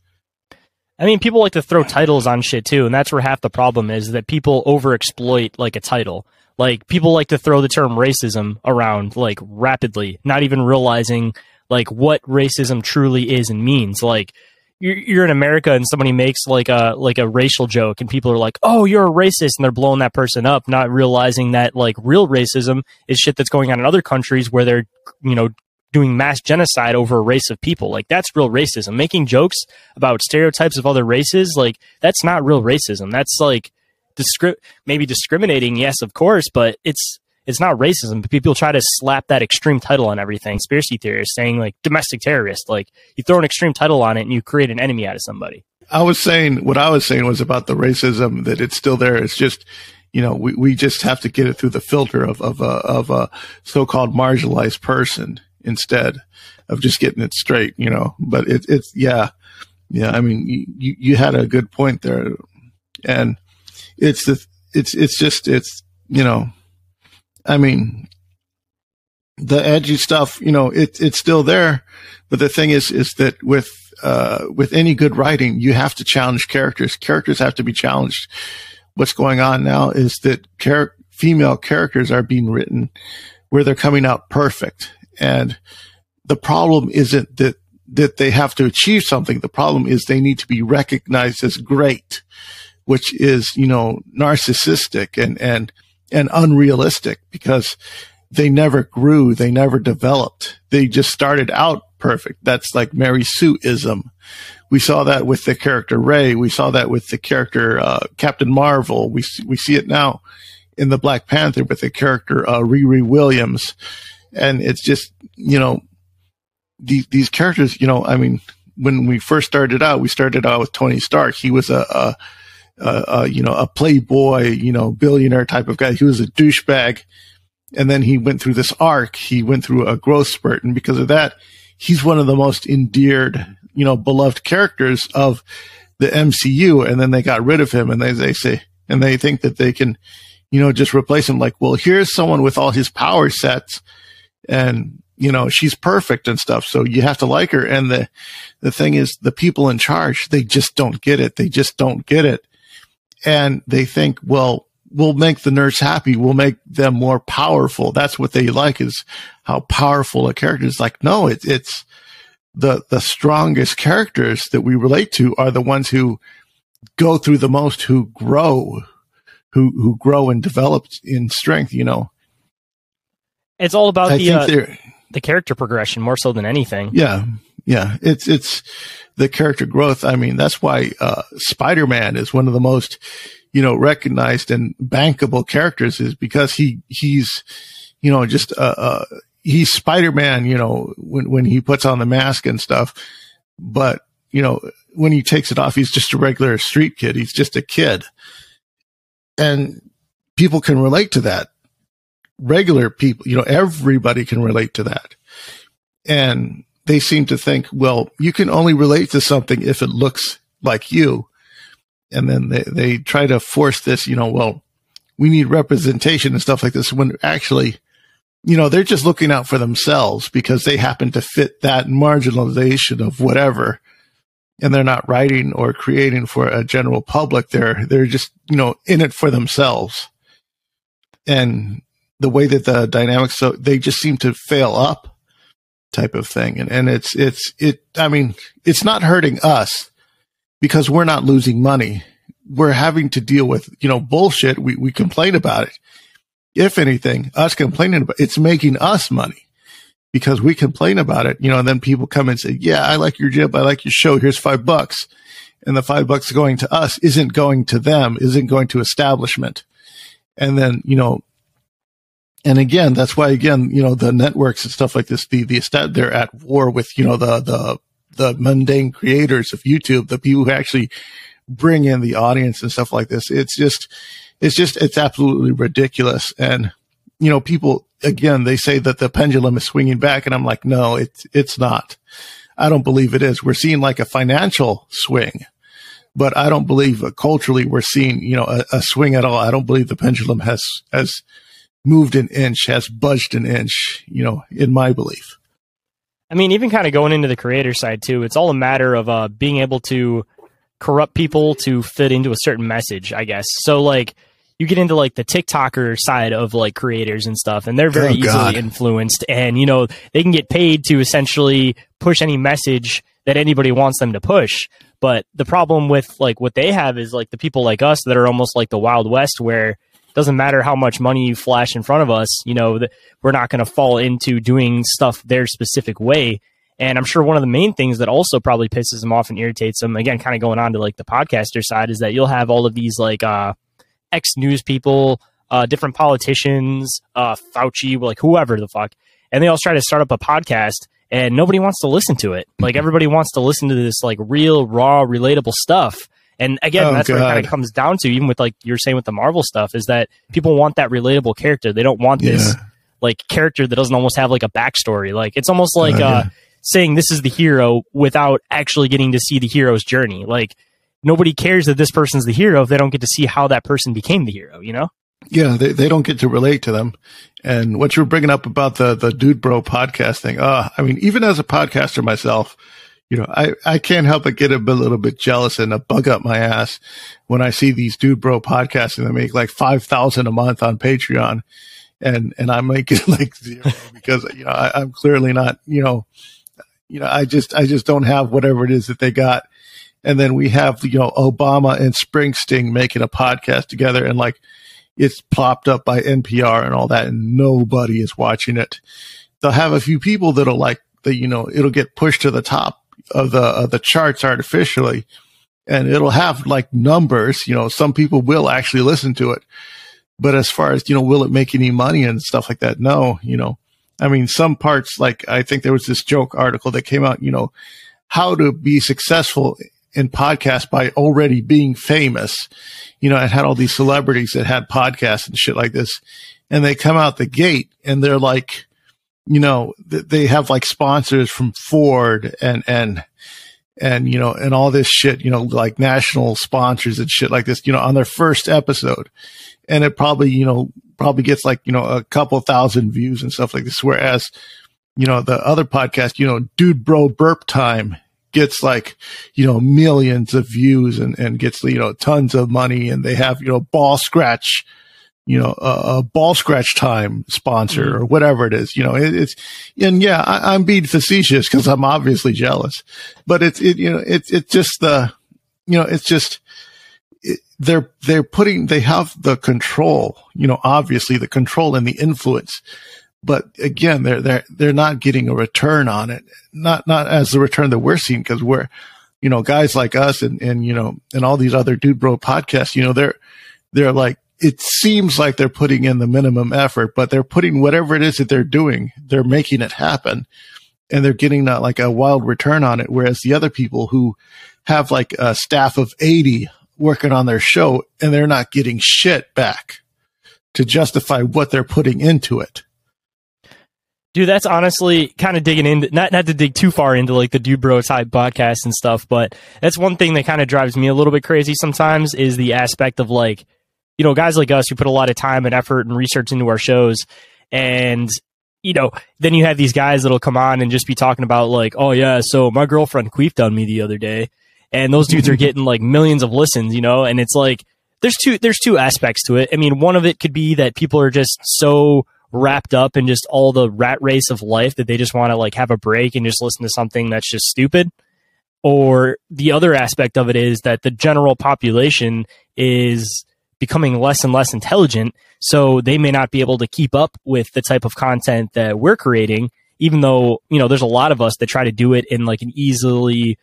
I mean, people like to throw titles on shit too, and that's where half the problem is that people overexploit like a title. Like people like to throw the term racism around like rapidly, not even realizing like what racism truly is and means. Like you're, you're in America and somebody makes like a like a racial joke, and people are like, "Oh, you're a racist," and they're blowing that person up, not realizing that like real racism is shit that's going on in other countries where they're you know doing mass genocide over a race of people. Like that's real racism. Making jokes about stereotypes of other races, like that's not real racism. That's like discri- maybe discriminating, yes, of course, but it's it's not racism. But people try to slap that extreme title on everything. Conspiracy theorists saying like domestic terrorist. Like you throw an extreme title on it and you create an enemy out of somebody. I was saying what I was saying was about the racism that it's still there. It's just, you know, we, we just have to get it through the filter of, of a, of a so-called marginalized person instead of just getting it straight, you know, but it, it's, yeah, yeah. I mean, you, you had a good point there and it's the, it's, it's just, it's, you know, I mean, the edgy stuff, you know, it, it's still there. But the thing is, is that with, uh, with any good writing, you have to challenge characters. Characters have to be challenged. What's going on now is that char- female characters are being written where they're coming out perfect. And the problem isn't that, that they have to achieve something. The problem is they need to be recognized as great, which is, you know, narcissistic and, and, and unrealistic because they never grew. They never developed. They just started out perfect. That's like Mary Sue-ism. We saw that with the character Rey. We saw that with the character uh, Captain Marvel. We we see it now in the Black Panther with the character uh, Riri Williams, and it's just you know these these characters. You know, I mean, when we first started out, we started out with Tony Stark. He was a, a, a, a you know a playboy, you know, billionaire type of guy. He was a douchebag, and then he went through this arc. He went through a growth spurt, and because of that, he's one of the most endeared, you know, beloved characters of the MCU. And then they got rid of him, and they they say, and they think that they can, you know, just replace him. Like, well, here's someone with all his power sets, and you know, she's perfect and stuff. So you have to like her. And the the thing is, the people in charge, they just don't get it. They just don't get it, and they think, well, we'll make the nurse happy. We'll make them more powerful. That's what they like is how powerful a character is. Like, no, it, it's the, the strongest characters that we relate to are the ones who go through the most, who grow, who, who grow and develop in strength, you know. It's all about I the uh, the character progression more so than anything. yeah, yeah, it's, it's the character growth. I mean, that's why, uh, Spider-Man is one of the most, you know, recognized and bankable characters is because he, he's, you know, just, uh, uh, he's Spider-Man, you know, when, when he puts on the mask and stuff. But, you know, when he takes it off, he's just a regular street kid. He's just a kid. And people can relate to that. Regular people, you know, everybody can relate to that. And they seem to think, well, you can only relate to something if it looks like you. And then they, they try to force this, you know, well, we need representation and stuff like this when actually, you know, they're just looking out for themselves because they happen to fit that marginalization of whatever. And they're not writing or creating for a general public. They're, they're just, you know, in it for themselves. And the way that the dynamics, so they just seem to fail up type of thing. And, and it's, it's, it, I mean, it's not hurting us because we're not losing money. we're having to deal with, you know, bullshit, we, we complain about it. If anything, us complaining about it's making us money because we complain about it, you know, and then people come and say, yeah, I like your jib. I like your show. Here's five bucks. And the five bucks going to us isn't going to them, isn't going to establishment. And then, you know, and again, that's why, again, you know, the networks and stuff like this, the, the, they're at war with, you know, the, the, the mundane creators of YouTube, the people who actually bring in the audience and stuff like this. It's just, it's just, it's absolutely ridiculous. And, you know, people, again, they say that the pendulum is swinging back and I'm like, no, it's, it's not. I don't believe it is. We're seeing like a financial swing, but I don't believe uh, culturally we're seeing, you know, a, a swing at all. I don't believe the pendulum has, has moved an inch, has budged an inch, you know, in my belief. I mean, even kind of going into the creator side too, it's all a matter of uh, being able to corrupt people to fit into a certain message, I guess. So like you get into like the TikToker side of like creators and stuff, and they're very Oh, God. easily influenced, and you know they can get paid to essentially push any message that anybody wants them to push. But the problem with like what they have is like the people like us that are almost like the Wild West, where doesn't matter how much money you flash in front of us, you know, that we're not going to fall into doing stuff their specific way. And I'm sure one of the main things that also probably pisses them off and irritates them, again, kind of going on to like the podcaster side, is that you'll have all of these like uh, ex news people, uh, different politicians, uh, Fauci, like whoever the fuck, and they all try to start up a podcast, and nobody wants to listen to it. Like everybody wants to listen to this like real, raw, relatable stuff. And again, Oh, that's what it kind of comes down to, even with like you're saying with the Marvel stuff, is that people want that relatable character. They don't want this Yeah. like character that doesn't almost have like a backstory. Like it's almost like Oh, uh, yeah. saying this is the hero without actually getting to see the hero's journey. Like nobody cares that this person's the hero if they don't get to see how that person became the hero. You know? Yeah, they, they don't get to relate to them. And what you were bringing up about the, the dude bro podcast thing, uh, I mean, even as a podcaster myself, you know, I, I can't help but get a bit, little bit jealous and a bug up my ass when I see these dude bro podcasts they make like 5,000 a month on Patreon and, and I'm making like zero because, you know, I, I'm clearly not, you know, you know, I just, I just don't have whatever it is that they got. And then we have, you know, Obama and Springsteen making a podcast together and like, it's plopped up by NPR and all that, and nobody is watching it. They'll have a few people that'll like that, you know, it'll get pushed to the top of the of the charts artificially, and it'll have like numbers. You know, some people will actually listen to it, but as far as you know, will it make any money and stuff like that? No, you know, I mean, some parts like I think there was this joke article that came out. You know, how to be successful in podcast by already being famous. You know, it had all these celebrities that had podcasts and shit like this. And they come out the gate and they're like, you know, th- they have like sponsors from Ford and, and, and, you know, and all this shit, you know, like national sponsors and shit like this, you know, on their first episode. And it probably, you know, probably gets like, you know, a couple thousand views and stuff like this. Whereas, you know, the other podcast, you know, Dude Bro Burp Time gets like, you know, millions of views and, and gets, you know, tons of money and they have, you know, ball scratch, you know, a, a ball scratch time sponsor mm-hmm. or whatever it is, you know, it, it's, and yeah, I, I'm being facetious because I'm obviously jealous, but it's, it, you know, it's, it's just the, you know, it's just, it, they're, they're putting, they have the control, you know, obviously the control and the influence but again, they're they're they're not getting a return on it. Not not as the return that we're seeing because we're, you know, guys like us and and you know and all these other dude bro podcasts. You know, they're they're like it seems like they're putting in the minimum effort, but they're putting whatever it is that they're doing, they're making it happen, and they're getting not like a wild return on it. Whereas the other people who have like a staff of eighty working on their show and they're not getting shit back to justify what they're putting into it. Dude, that's honestly kind of digging into not not to dig too far into like the Dude Bro type podcast and stuff, but that's one thing that kind of drives me a little bit crazy sometimes is the aspect of like, you know, guys like us who put a lot of time and effort and research into our shows, and you know, then you have these guys that'll come on and just be talking about like, oh yeah, so my girlfriend queefed on me the other day, and those dudes are getting like millions of listens, you know, and it's like there's two there's two aspects to it. I mean, one of it could be that people are just so wrapped up in just all the rat race of life that they just want to like have a break and just listen to something that's just stupid. or the other aspect of it is that the general population is becoming less and less intelligent. So they may not be able to keep up with the type of content that we're creating, even though, you know, there's a lot of us that try to do it in like an easily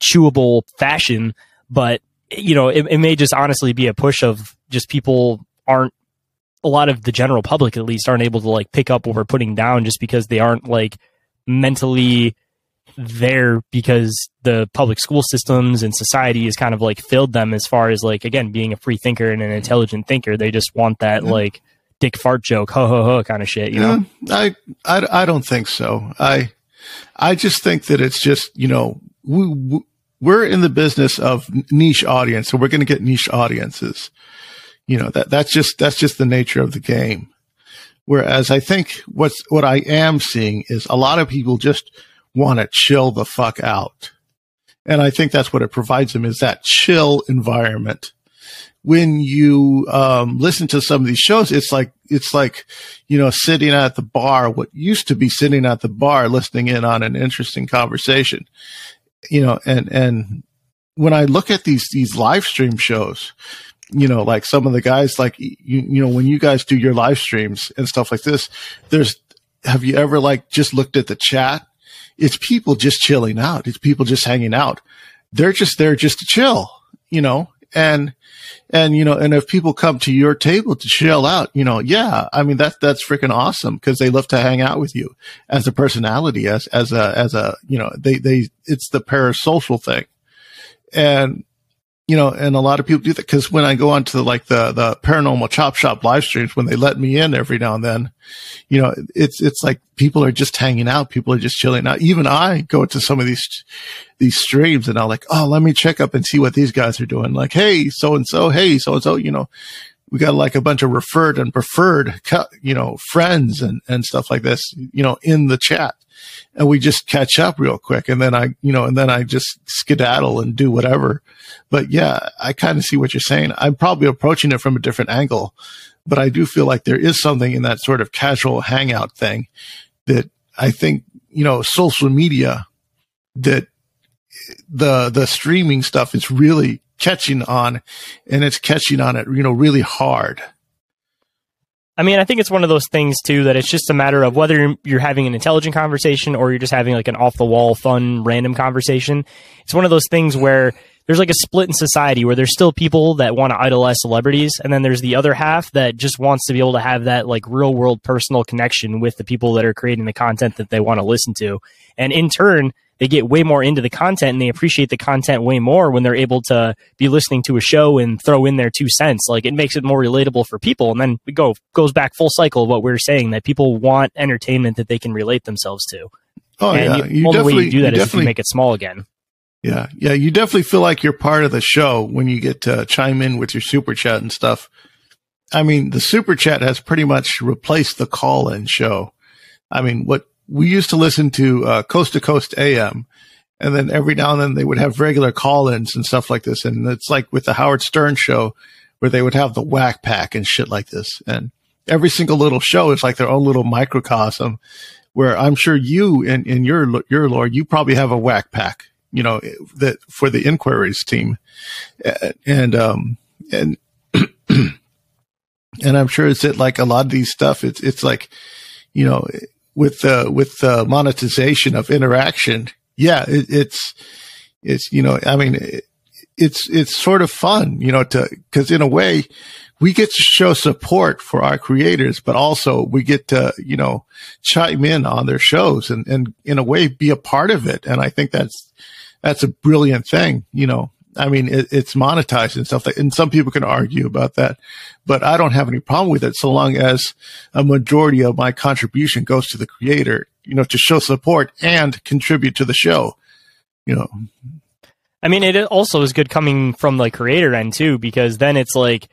chewable fashion. But, you know, it, it may just honestly be a push of just people aren't a lot of the general public at least aren't able to like pick up what we're putting down just because they aren't like mentally there because the public school systems and society has kind of like filled them as far as like again being a free thinker and an intelligent thinker. They just want that yeah. like dick fart joke ho ho ho kind of shit you yeah, know I, I i don't think so. I i just think that it's just you know we, we're in the business of niche audience so we're going to get niche audiences. You know that that's just that's just the nature of the game. Whereas i think what's what i am seeing is a lot of people just want to chill the fuck out. And I think that's what it provides them is that chill environment. When you um, listen to some of these shows, it's like it's like you know sitting at the bar. What used to be sitting at the bar, listening in on an interesting conversation. You know, and and when I look at these these live stream shows, you know, like some of the guys, like you, you know, when you guys do your live streams and stuff like this, there's have you ever like just looked at the chat it's people just chilling out. It's people just hanging out. They're just there just to chill, you know, and, and, you know, and if people come to your table to chill out, you know, yeah, I mean, that's, that's freaking awesome because they love to hang out with you as a personality, as, as a, as a, you know, they, they, it's the parasocial thing. And, you know, and a lot of people do that because when I go on to like the, the paranormal chop shop live streams, when they let me in every now and then, you know, it's, it's like people are just hanging out. People are just chilling out. Even I go to some of these, these streams and I'm like, Oh, let me check up and see what these guys are doing. Like, Hey, so and so, Hey, so and so, you know, we got like a bunch of referred and preferred, you know, friends and, and stuff like this, you know, in the chat and we just catch up real quick. And then I, you know, and then I just skedaddle and do whatever. But yeah, I kind of see what you're saying. I'm probably approaching it from a different angle, but I do feel like there is something in that sort of casual hangout thing that I think, you know, social media that the, the streaming stuff is really catching on and it's catching on it, you know, really hard. I mean, I think it's one of those things too that it's just a matter of whether you're having an intelligent conversation or you're just having like an off the wall, fun, random conversation. It's one of those things where there's like a split in society where there's still people that want to idolize celebrities, and then there's the other half that just wants to be able to have that like real world personal connection with the people that are creating the content that they want to listen to. And in turn, they get way more into the content and they appreciate the content way more when they're able to be listening to a show and throw in their two cents. Like it makes it more relatable for people. And then we go goes back full cycle of what we are saying that people want entertainment that they can relate themselves to. Oh and yeah, you, you only way you do that you is if you make it small again. Yeah, yeah, you definitely feel like you're part of the show when you get to chime in with your super chat and stuff. I mean, the super chat has pretty much replaced the call in show. I mean, what we used to listen to uh, Coast to Coast AM, and then every now and then they would have regular call-ins and stuff like this. And it's like with the Howard Stern show, where they would have the Wack Pack and shit like this. And every single little show is like their own little microcosm. Where I'm sure you and in, in your your lord, you probably have a Wack Pack, you know, that for the inquiries team, and um and. and I'm sure it's that like a lot of these stuff. It's it's like, you know, with uh, with the monetization of interaction, yeah, it, it's it's you know, I mean, it, it's it's sort of fun, you know, to because in a way, we get to show support for our creators, but also we get to you know chime in on their shows and and in a way be a part of it. And I think that's that's a brilliant thing, you know. I mean, it, it's monetized and stuff. Like, and some people can argue about that, but I don't have any problem with it so long as a majority of my contribution goes to the creator, you know, to show support and contribute to the show, you know. I mean, it also is good coming from the creator end too, because then it's like,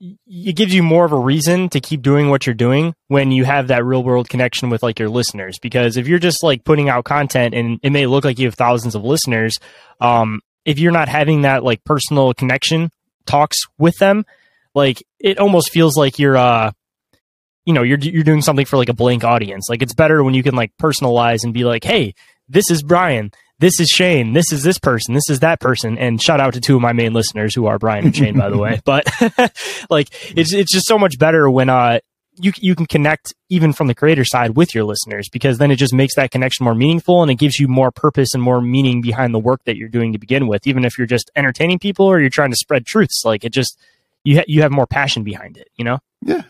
it gives you more of a reason to keep doing what you're doing when you have that real world connection with like your listeners because if you're just like putting out content and it may look like you have thousands of listeners um if you're not having that like personal connection talks with them, like it almost feels like you're uh you know, you're you're doing something for like a blank audience. Like it's better when you can like personalize and be like, "Hey, this is Brian. this is Shane, this is this person, this is that person, and shout out to two of my main listeners who are Brian and Shane, by the way. But like, it's it's just so much better when uh you you can connect even from the creator side with your listeners because then it just makes that connection more meaningful and it gives you more purpose and more meaning behind the work that you're doing to begin with. Even if you're just entertaining people or you're trying to spread truths, like it just you ha- you have more passion behind it. You know? Yeah,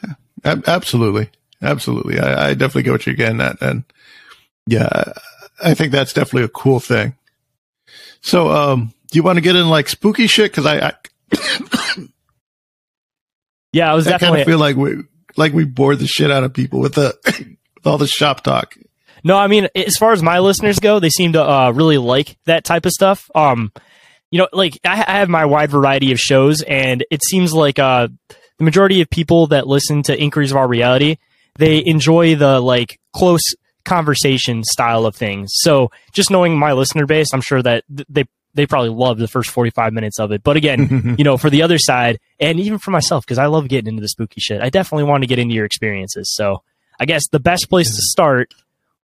ab- absolutely, absolutely. I, I definitely get what you're getting at, and yeah, I think that's definitely a cool thing. So, um, do you want to get in like spooky shit? Because I, I, Yeah, I was I kind definitely of feel like we like we bored the shit out of people with the with all the shop talk. No, I mean, as far as my listeners go, they seem to uh, really like that type of stuff. Um, you know, like I, I have my wide variety of shows, and it seems like uh, the majority of people that listen to Inquiries of Our Reality, they enjoy the like close conversation style of things. So, just knowing my listener base, I'm sure that th- they they probably love the first 45 minutes of it. But again, you know, for the other side, and even for myself, because I love getting into the spooky shit, I definitely want to get into your experiences. So, I guess the best place to start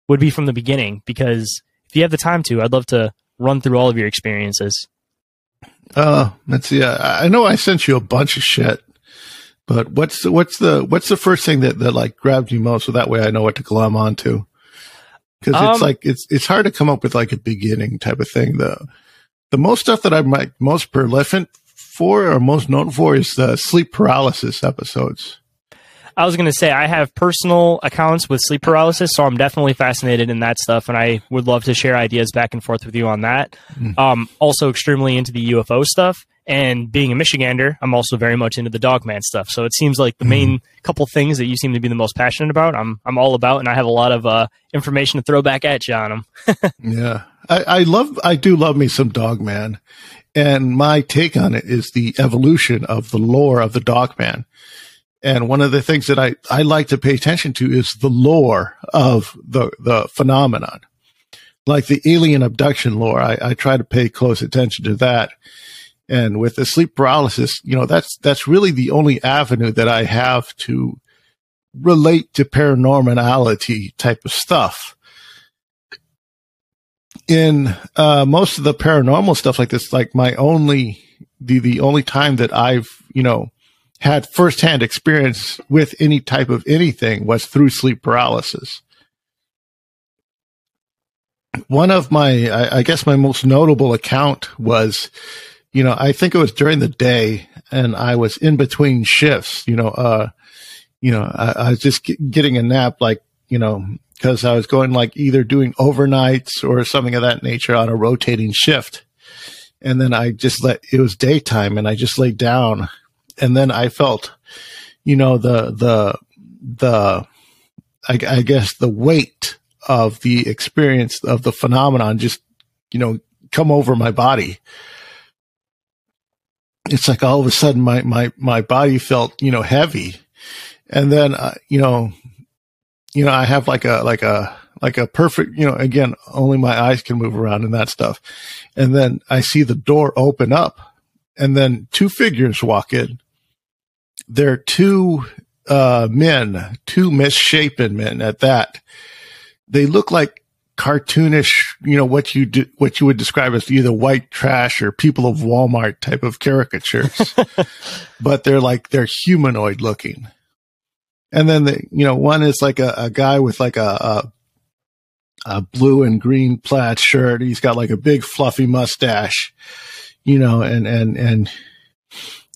would be from the beginning because if you have the time to, I'd love to run through all of your experiences. Uh, let's see. I, I know I sent you a bunch of shit, but what's the, what's the what's the first thing that that like grabbed you most? So that way I know what to glom onto. Because it's Um, like it's it's hard to come up with like a beginning type of thing. The the most stuff that I'm like most prolific for or most known for is the sleep paralysis episodes. I was going to say I have personal accounts with sleep paralysis, so I'm definitely fascinated in that stuff, and I would love to share ideas back and forth with you on that. Um, also, extremely into the UFO stuff, and being a Michigander, I'm also very much into the Dogman stuff. So it seems like the main couple things that you seem to be the most passionate about, I'm I'm all about, and I have a lot of uh, information to throw back at you on them. Yeah. I, I love, I do love me some Dog Man, And my take on it is the evolution of the lore of the Dog Man. And one of the things that I, I like to pay attention to is the lore of the, the phenomenon. Like the alien abduction lore, I, I try to pay close attention to that. And with the sleep paralysis, you know, that's, that's really the only avenue that I have to relate to paranormality type of stuff in uh, most of the paranormal stuff like this, like my only the the only time that I've you know had firsthand experience with any type of anything was through sleep paralysis. One of my, I, I guess, my most notable account was, you know, I think it was during the day, and I was in between shifts. You know, uh, you know, I, I was just get, getting a nap, like you know, because I was going like either doing overnights or something of that nature on a rotating shift. And then I just let it was daytime and I just laid down and then I felt, you know, the, the, the, I, I guess the weight of the experience of the phenomenon just, you know, come over my body. It's like all of a sudden my, my, my body felt, you know, heavy. And then, uh, you know, you know, I have like a, like a, like a perfect, you know, again, only my eyes can move around and that stuff. And then I see the door open up and then two figures walk in. They're two, uh, men, two misshapen men at that. They look like cartoonish, you know, what you do, what you would describe as either white trash or people of Walmart type of caricatures, but they're like, they're humanoid looking. And then the, you know, one is like a, a guy with like a, a, a blue and green plaid shirt. He's got like a big fluffy mustache, you know, and, and, and,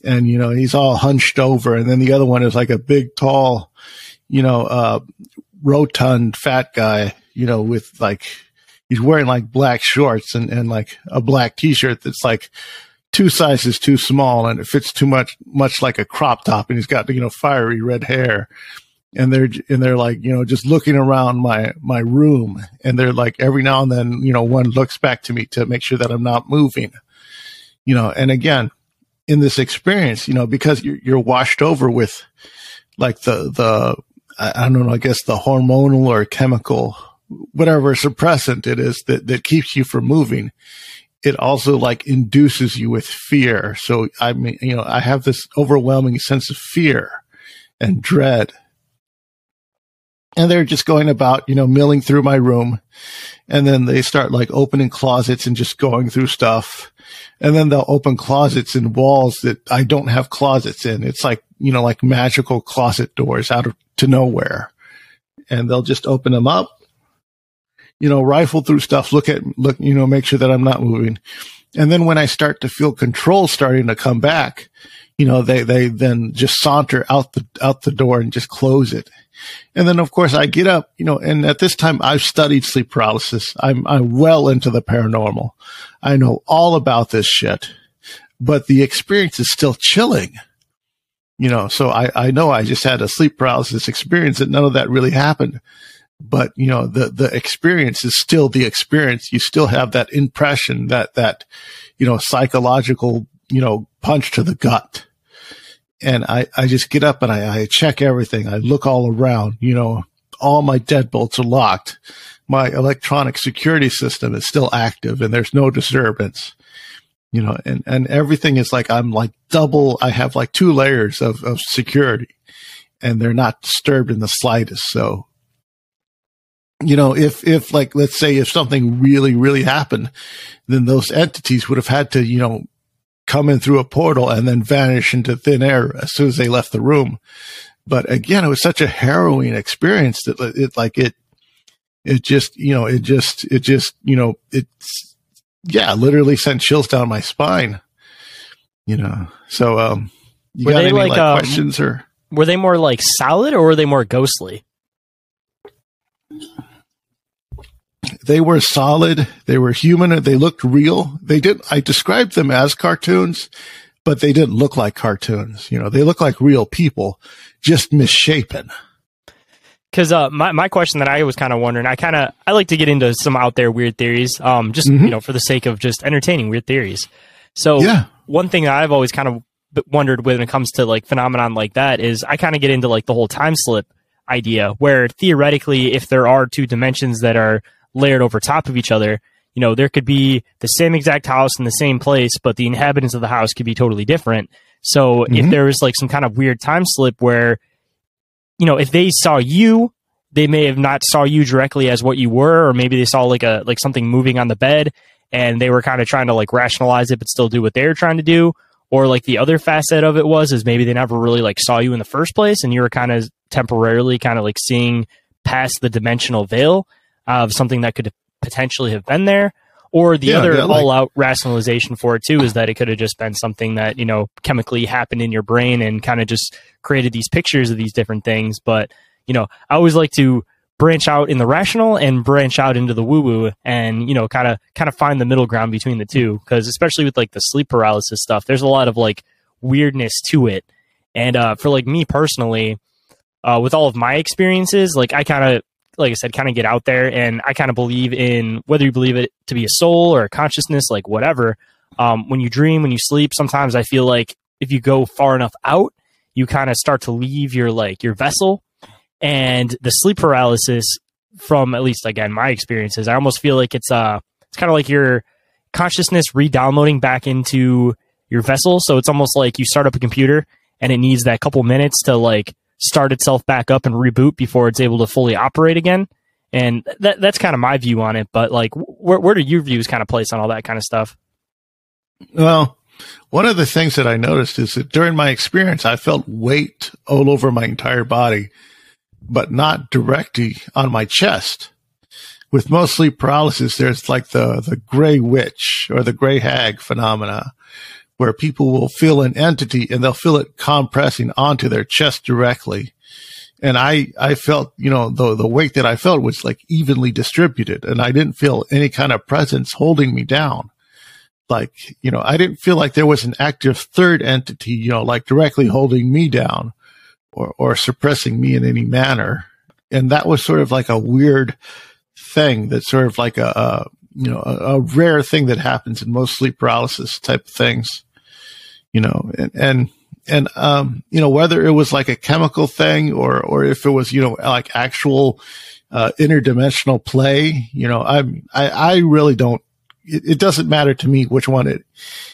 and, you know, he's all hunched over. And then the other one is like a big, tall, you know, uh, rotund fat guy, you know, with like, he's wearing like black shorts and, and like a black t-shirt that's like two sizes too small and it fits too much, much like a crop top. And he's got, you know, fiery red hair and they're, and they're like, you know, just looking around my, my room. And they're like, every now and then, you know, one looks back to me to make sure that I'm not moving, you know, and again, in this experience, you know, because you're, you're washed over with like the, the, I I don't know, I guess the hormonal or chemical, whatever suppressant it is that, that keeps you from moving. It also like induces you with fear. So I mean, you know, I have this overwhelming sense of fear and dread. and they're just going about, you know, milling through my room. And then they start like opening closets and just going through stuff. And then they'll open closets in walls that I don't have closets in. It's like, you know, like magical closet doors out of to nowhere. And they'll just open them up, you know, rifle through stuff, look at, look, you know, make sure that I'm not moving. And then when I start to feel control starting to come back, you know, they, they then just saunter out the, out the door and just close it. And then of course I get up, you know, and at this time I've studied sleep paralysis. I'm, I'm well into the paranormal. I know all about this shit, but the experience is still chilling. You know, so I, I know I just had a sleep paralysis experience and none of that really happened. But, you know, the, the experience is still the experience. You still have that impression, that, that, you know, psychological, you know, punch to the gut and I, I just get up and I, I check everything. I look all around, you know, all my deadbolts are locked. My electronic security system is still active and there's no disturbance, you know, and, and everything is like, I'm like double, I have like two layers of, of security and they're not disturbed in the slightest. So, you know, if, if like, let's say if something really, really happened, then those entities would have had to, you know, come in through a portal and then vanish into thin air as soon as they left the room. But again, it was such a harrowing experience that it like it, it just, you know, it just, it just, you know, it's, yeah, literally sent chills down my spine, you know. So, um, you Were got they any like, like, um, questions or? Were they more like solid or were they more ghostly? They were solid. They were human. They looked real. They did. I described them as cartoons, but they didn't look like cartoons. You know, they look like real people, just misshapen. Because uh, my my question that I was kind of wondering, I kind of I like to get into some out there weird theories, um, just Mhm. you know for the sake of just entertaining weird theories. So Yeah. one thing that I've always kind of wondered when it comes to like phenomenon like that is I kind of get into like the whole time slip idea, where theoretically, if there are two dimensions that are layered over top of each other, you know, there could be the same exact house in the same place, but the inhabitants of the house could be totally different. So if Mhm. there was like some kind of weird time slip where, you know, if they saw you, they may have not saw you directly as what you were, or maybe they saw like a like something moving on the bed and they were kind of trying to like rationalize it but still do what they were trying to do. Or like the other facet of it was is maybe they never really like saw you in the first place and you were kind of temporarily kind of like seeing past the dimensional veil of something that could potentially have been there. Or the Yeah, other yeah, like- all out rationalization for it too is that it could have just been something that, you know, chemically happened in your brain and kind of just created these pictures of these different things. But, you know, I always like to branch out in the rational and branch out into the woo woo and, you know, kind of kind of find the middle ground between the two. Cause especially with like the sleep paralysis stuff, there's a lot of like weirdness to it. And uh for like me personally, uh with all of my experiences, like I kind of like I said, kind of get out there and I kind of believe in whether you believe it to be a soul or a consciousness, like whatever. Um, when you dream, when you sleep, sometimes I feel like if you go far enough out, you kind of start to leave your like your vessel and the sleep paralysis from at least again my experiences, I almost feel like it's uh it's kind of like your consciousness re-downloading back into your vessel. So it's almost like you start up a computer and it needs that couple minutes to like start itself back up and reboot before it's able to fully operate again. And that that's kind of my view on it. But like, where where do your views kind of place on all that kind of stuff? Well, one of the things that I noticed is that during my experience, I felt weight all over my entire body, but not directly on my chest. With most sleep paralysis, there's like the, the gray witch or the gray hag phenomena where people will feel an entity and they'll feel it compressing onto their chest directly. And I, I felt, you know, the, the weight that I felt was like evenly distributed and I didn't feel any kind of presence holding me down like you know i didn't feel like there was an active third entity you know like directly holding me down or or suppressing me in any manner and that was sort of like a weird thing that sort of like a, a you know a, a rare thing that happens in most sleep paralysis type of things you know and and and um you know whether it was like a chemical thing or or if it was you know like actual uh interdimensional play you know i'm i i really don't it, it doesn't matter to me which one it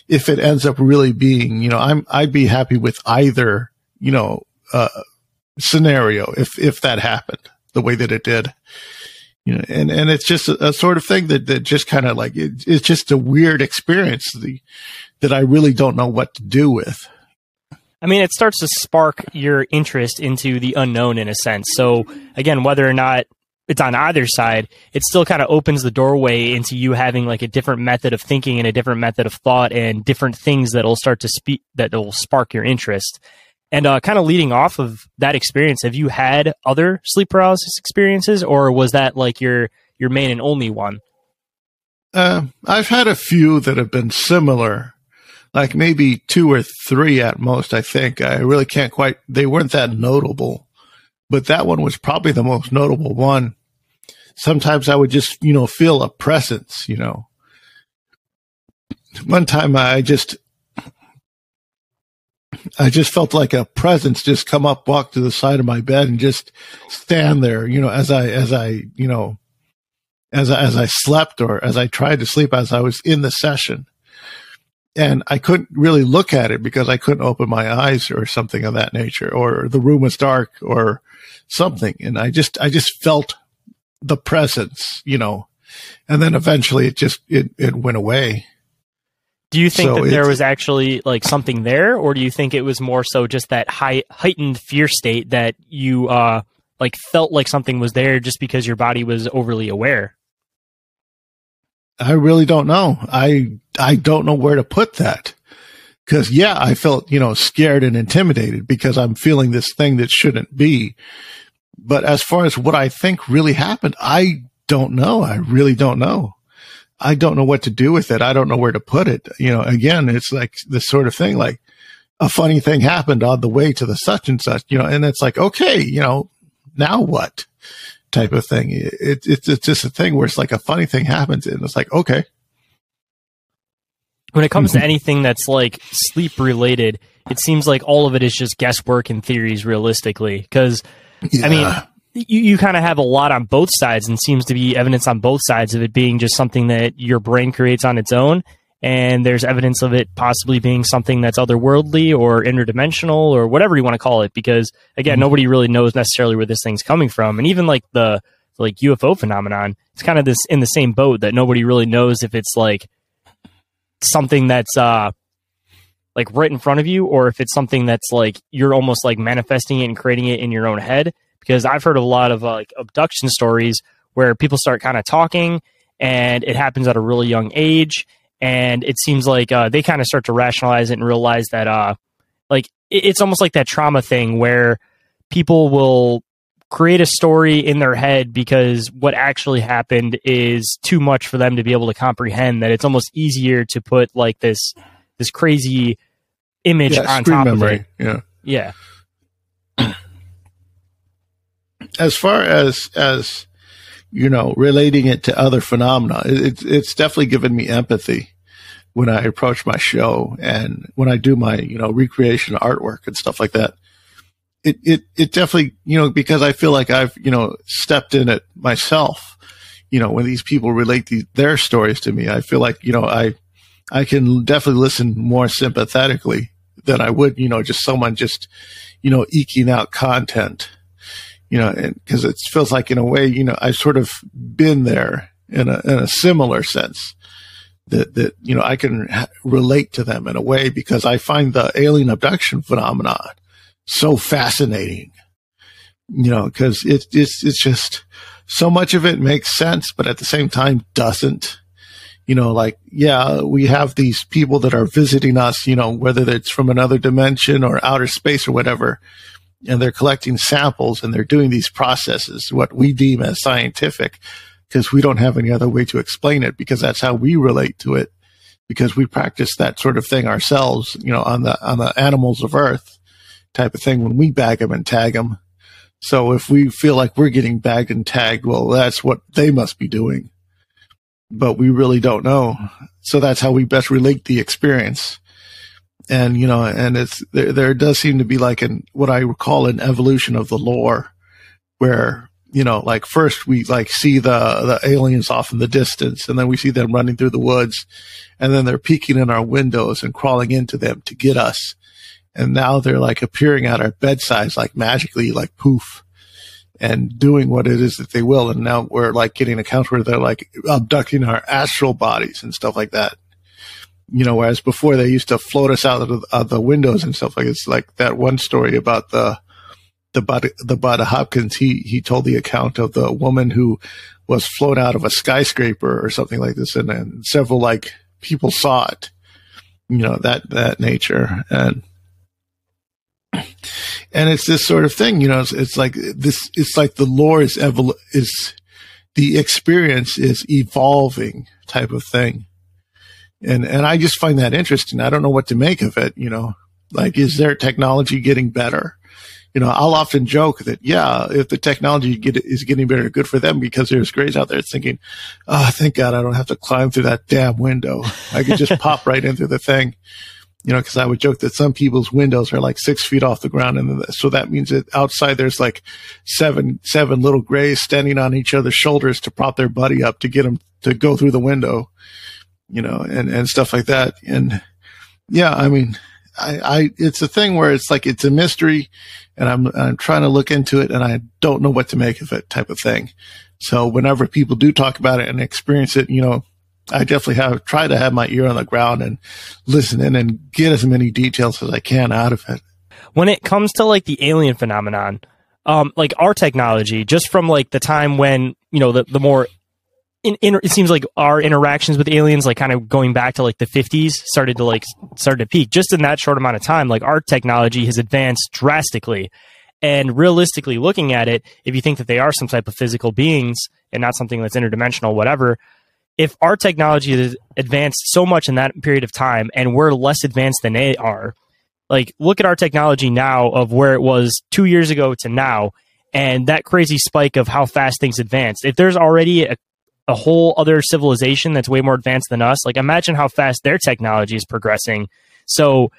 if it ends up really being you know i'm i'd be happy with either you know uh scenario if if that happened the way that it did. You know, and, and it's just a, a sort of thing that, that just kind of like, it, it's just a weird experience the, that I really don't know what to do with. I mean, it starts to spark your interest into the unknown in a sense. So again, whether or not it's on either side, it still kind of opens the doorway into you having like a different method of thinking and a different method of thought and different things that'll start to speak that will spark your interest. And uh, kind of leading off of that experience, have you had other sleep paralysis experiences, or was that like your your main and only one? Uh, I've had a few that have been similar, like maybe two or three at most. I think I really can't quite. They weren't that notable, but that one was probably the most notable one sometimes I would just, you know, feel a presence, you know. One time I just, I just felt like a presence just come up, walk to the side of my bed and just stand there, you know, as I, as I, you know, as I, as I slept or as I tried to sleep as I was in the session. And I couldn't really look at it because I couldn't open my eyes or something of that nature, or the room was dark or something. And I just, I just felt the presence, you know, and then eventually it just it it went away. Do you think so that there was actually like something there, or do you think it was more so just that high heightened fear state that you uh like felt like something was there just because your body was overly aware? I really don't know. I I don't know where to put that. Cause yeah, I felt, you know, scared and intimidated because I'm feeling this thing that shouldn't be. But as far as what I think really happened, I don't know. I really don't know. I don't know what to do with it. I don't know where to put it. You know, again, it's like this sort of thing, like a funny thing happened on the way to the such and such, you know, and it's like, okay, you know, now what type of thing. It, it, it's just a thing where it's like a funny thing happens and it's like, okay. When it comes to mm-hmm. anything that's like sleep related, it seems like all of it is just guesswork and theories realistically. Cause yeah. I mean, you, you kind of have a lot on both sides and seems to be evidence on both sides of it being just something that your brain creates on its own. And there's evidence of it possibly being something that's otherworldly or interdimensional or whatever you want to call it. Because again, mm-hmm. nobody really knows necessarily where this thing's coming from. And even like the, like UFO phenomenon, it's kind of this in the same boat that nobody really knows if it's like something that's, uh, like right in front of you or if it's something that's like you're almost like manifesting it and creating it in your own head because I've heard a lot of uh, like abduction stories where people start kind of talking and it happens at a really young age and it seems like uh, they kind of start to rationalize it and realize that uh like it, it's almost like that trauma thing where people will create a story in their head because what actually happened is too much for them to be able to comprehend that it's almost easier to put like this this crazy image yeah, on top memory. of it. Yeah. Yeah. As far as as you know, relating it to other phenomena, it's it's definitely given me empathy when I approach my show and when I do my you know recreation artwork and stuff like that. It it it definitely you know because I feel like I've you know stepped in it myself. You know when these people relate the, their stories to me, I feel like you know I I can definitely listen more sympathetically than I would, you know, just someone just, you know, eking out content, you know, because it feels like in a way, you know, I've sort of been there in a, in a similar sense that, that, you know, I can ha- relate to them in a way because I find the alien abduction phenomenon so fascinating, you know, because it's, it's, it's just so much of it makes sense, but at the same time doesn't you know, like, yeah, we have these people that are visiting us, you know, whether it's from another dimension or outer space or whatever, and they're collecting samples and they're doing these processes, what we deem as scientific, because we don't have any other way to explain it because that's how we relate to it because we practice that sort of thing ourselves, you know, on the, on the animals of earth type of thing when we bag them and tag them. So if we feel like we're getting bagged and tagged, well, that's what they must be doing but we really don't know. So that's how we best relate the experience. And, you know, and it's, there, there does seem to be like an, what I call an evolution of the lore where, you know, like first we like see the, the aliens off in the distance and then we see them running through the woods and then they're peeking in our windows and crawling into them to get us. And now they're like appearing at our bedsides like magically, like poof and doing what it is that they will. And now we're like getting accounts where they're like abducting our astral bodies and stuff like that. You know, whereas before they used to float us out of the, of the windows and stuff like it's like that one story about the the Bud, the Bud Hopkins. He he told the account of the woman who was flown out of a skyscraper or something like this, and then several like people saw it. You know that that nature and and it's this sort of thing, you know, it's, it's like this, it's like the lore is evol- is the experience is evolving type of thing. And, and I just find that interesting. I don't know what to make of it, you know, like, is their technology getting better? You know, I'll often joke that, yeah, if the technology get, is getting better, good for them because there's grays out there thinking, oh, thank God I don't have to climb through that damn window. I could just pop right into the thing you know, because I would joke that some people's windows are like six feet off the ground, and so that means that outside there's like seven seven little grays standing on each other's shoulders to prop their buddy up to get them to go through the window, you know, and and stuff like that. And yeah, I mean, I, I it's a thing where it's like it's a mystery, and I'm I'm trying to look into it, and I don't know what to make of it, type of thing. So whenever people do talk about it and experience it, you know, I definitely have tried to have my ear on the ground and listen in and get as many details as I can out of it. When it comes to like the alien phenomenon, um, like our technology, just from like the time when you know the the more in, in, it seems like our interactions with aliens, like kind of going back to like the 50s, started to like started to peak. Just in that short amount of time, like our technology has advanced drastically. And realistically, looking at it, if you think that they are some type of physical beings and not something that's interdimensional, whatever, if our technology has advanced so much in that period of time and we're less advanced than they are, like look at our technology now of where it was two years ago to now, and that crazy spike of how fast things advanced. If there's already a, a whole other civilization that's way more advanced than us, like imagine how fast their technology is progressing. So,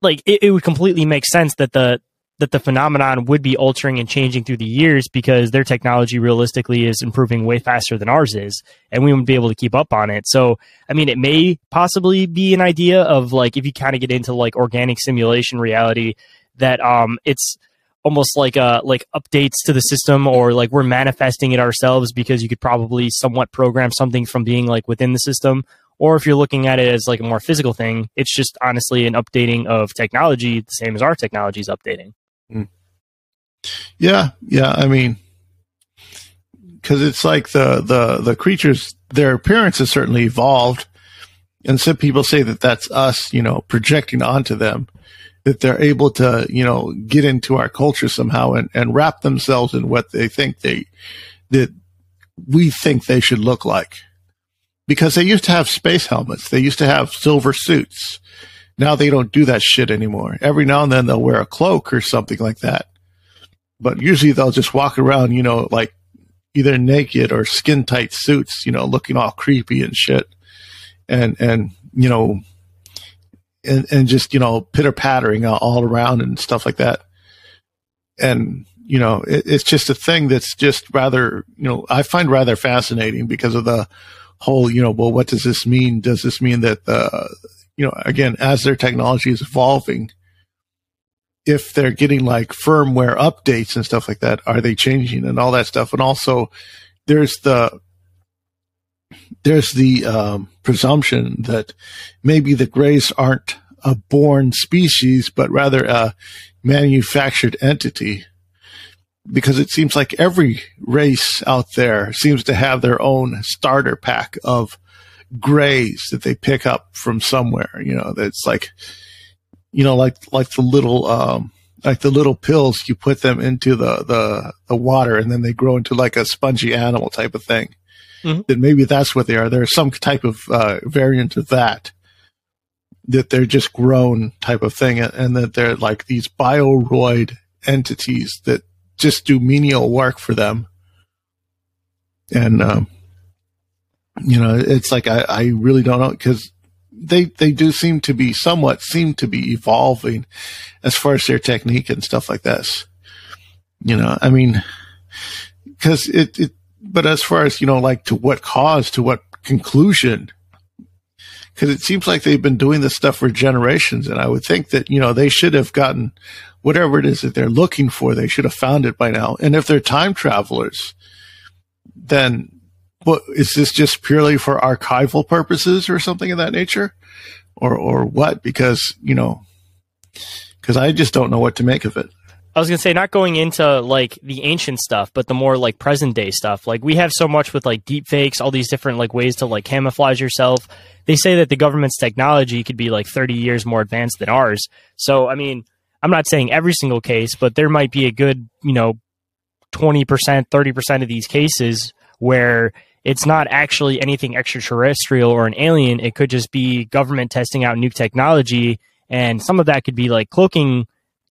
like it, it would completely make sense that the that the phenomenon would be altering and changing through the years because their technology realistically is improving way faster than ours is and we wouldn't be able to keep up on it so i mean it may possibly be an idea of like if you kind of get into like organic simulation reality that um it's almost like uh like updates to the system or like we're manifesting it ourselves because you could probably somewhat program something from being like within the system or if you're looking at it as like a more physical thing it's just honestly an updating of technology the same as our technology is updating Mm. Yeah, yeah. I mean, because it's like the the the creatures, their appearance has certainly evolved, and some people say that that's us, you know, projecting onto them. That they're able to, you know, get into our culture somehow and, and wrap themselves in what they think they that we think they should look like. Because they used to have space helmets, they used to have silver suits, now they don't do that shit anymore. Every now and then they'll wear a cloak or something like that. But usually they'll just walk around, you know, like either naked or skin tight suits, you know, looking all creepy and shit. And, and, you know, and, and just, you know, pitter pattering uh, all around and stuff like that. And, you know, it, it's just a thing that's just rather, you know, I find rather fascinating because of the whole, you know, well, what does this mean? Does this mean that the, you know, again, as their technology is evolving, if they're getting like firmware updates and stuff like that, are they changing and all that stuff? And also, there's the there's the um, presumption that maybe the grays aren't a born species, but rather a manufactured entity. Because it seems like every race out there seems to have their own starter pack of grays that they pick up from somewhere. You know, that's like, you know, like like the little um, like the little pills you put them into the the the water and then they grow into like a spongy animal type of thing. Mm-hmm. That maybe that's what they are. There's some type of uh, variant of that that they're just grown type of thing, and that they're like these bioroid entities that just do menial work for them. And um, you know, it's like I, I really don't know because they they do seem to be somewhat seem to be evolving as far as their technique and stuff like this. You know, I mean, because it, it, but as far as you know, like to what cause, to what conclusion, because it seems like they've been doing this stuff for generations. And I would think that, you know, they should have gotten whatever it is that they're looking for. They should have found it by now. And if they're time travelers, then what is this just purely for archival purposes or something of that nature? Or, or what? Because, you know, because I just don't know what to make of it. I was gonna say not going into like the ancient stuff, but the more like present day stuff. Like we have so much with like deep fakes, all these different like ways to like camouflage yourself. They say that the government's technology could be like 30 years more advanced than ours. So I mean, I'm not saying every single case, but there might be a good, you know, 20%, 30% of these cases where it's not actually anything extraterrestrial or an alien. It could just be government testing out new technology. And some of that could be like cloaking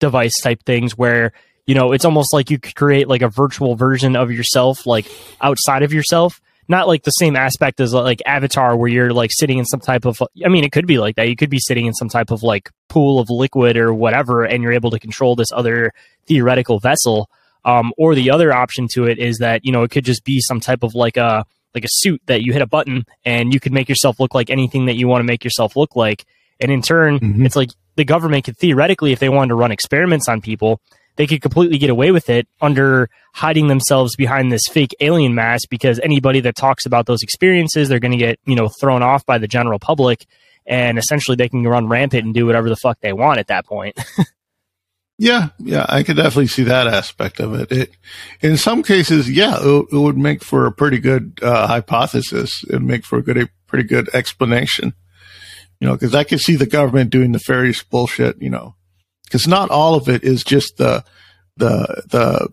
device type things where, you know, it's almost like you could create like a virtual version of yourself, like outside of yourself. Not like the same aspect as like Avatar, where you're like sitting in some type of. I mean, it could be like that. You could be sitting in some type of like pool of liquid or whatever, and you're able to control this other theoretical vessel. Um, or the other option to it is that you know it could just be some type of like a like a suit that you hit a button and you could make yourself look like anything that you want to make yourself look like. And in turn, mm-hmm. it's like the government could theoretically, if they wanted to run experiments on people, they could completely get away with it under hiding themselves behind this fake alien mask because anybody that talks about those experiences, they're going to get, you know, thrown off by the general public and essentially they can run rampant and do whatever the fuck they want at that point. yeah, yeah, I could definitely see that aspect of it. It, in some cases, yeah, it, it would make for a pretty good uh, hypothesis. It'd make for a good, a pretty good explanation you know, because I can see the government doing nefarious bullshit, you know, because not all of it is just the the the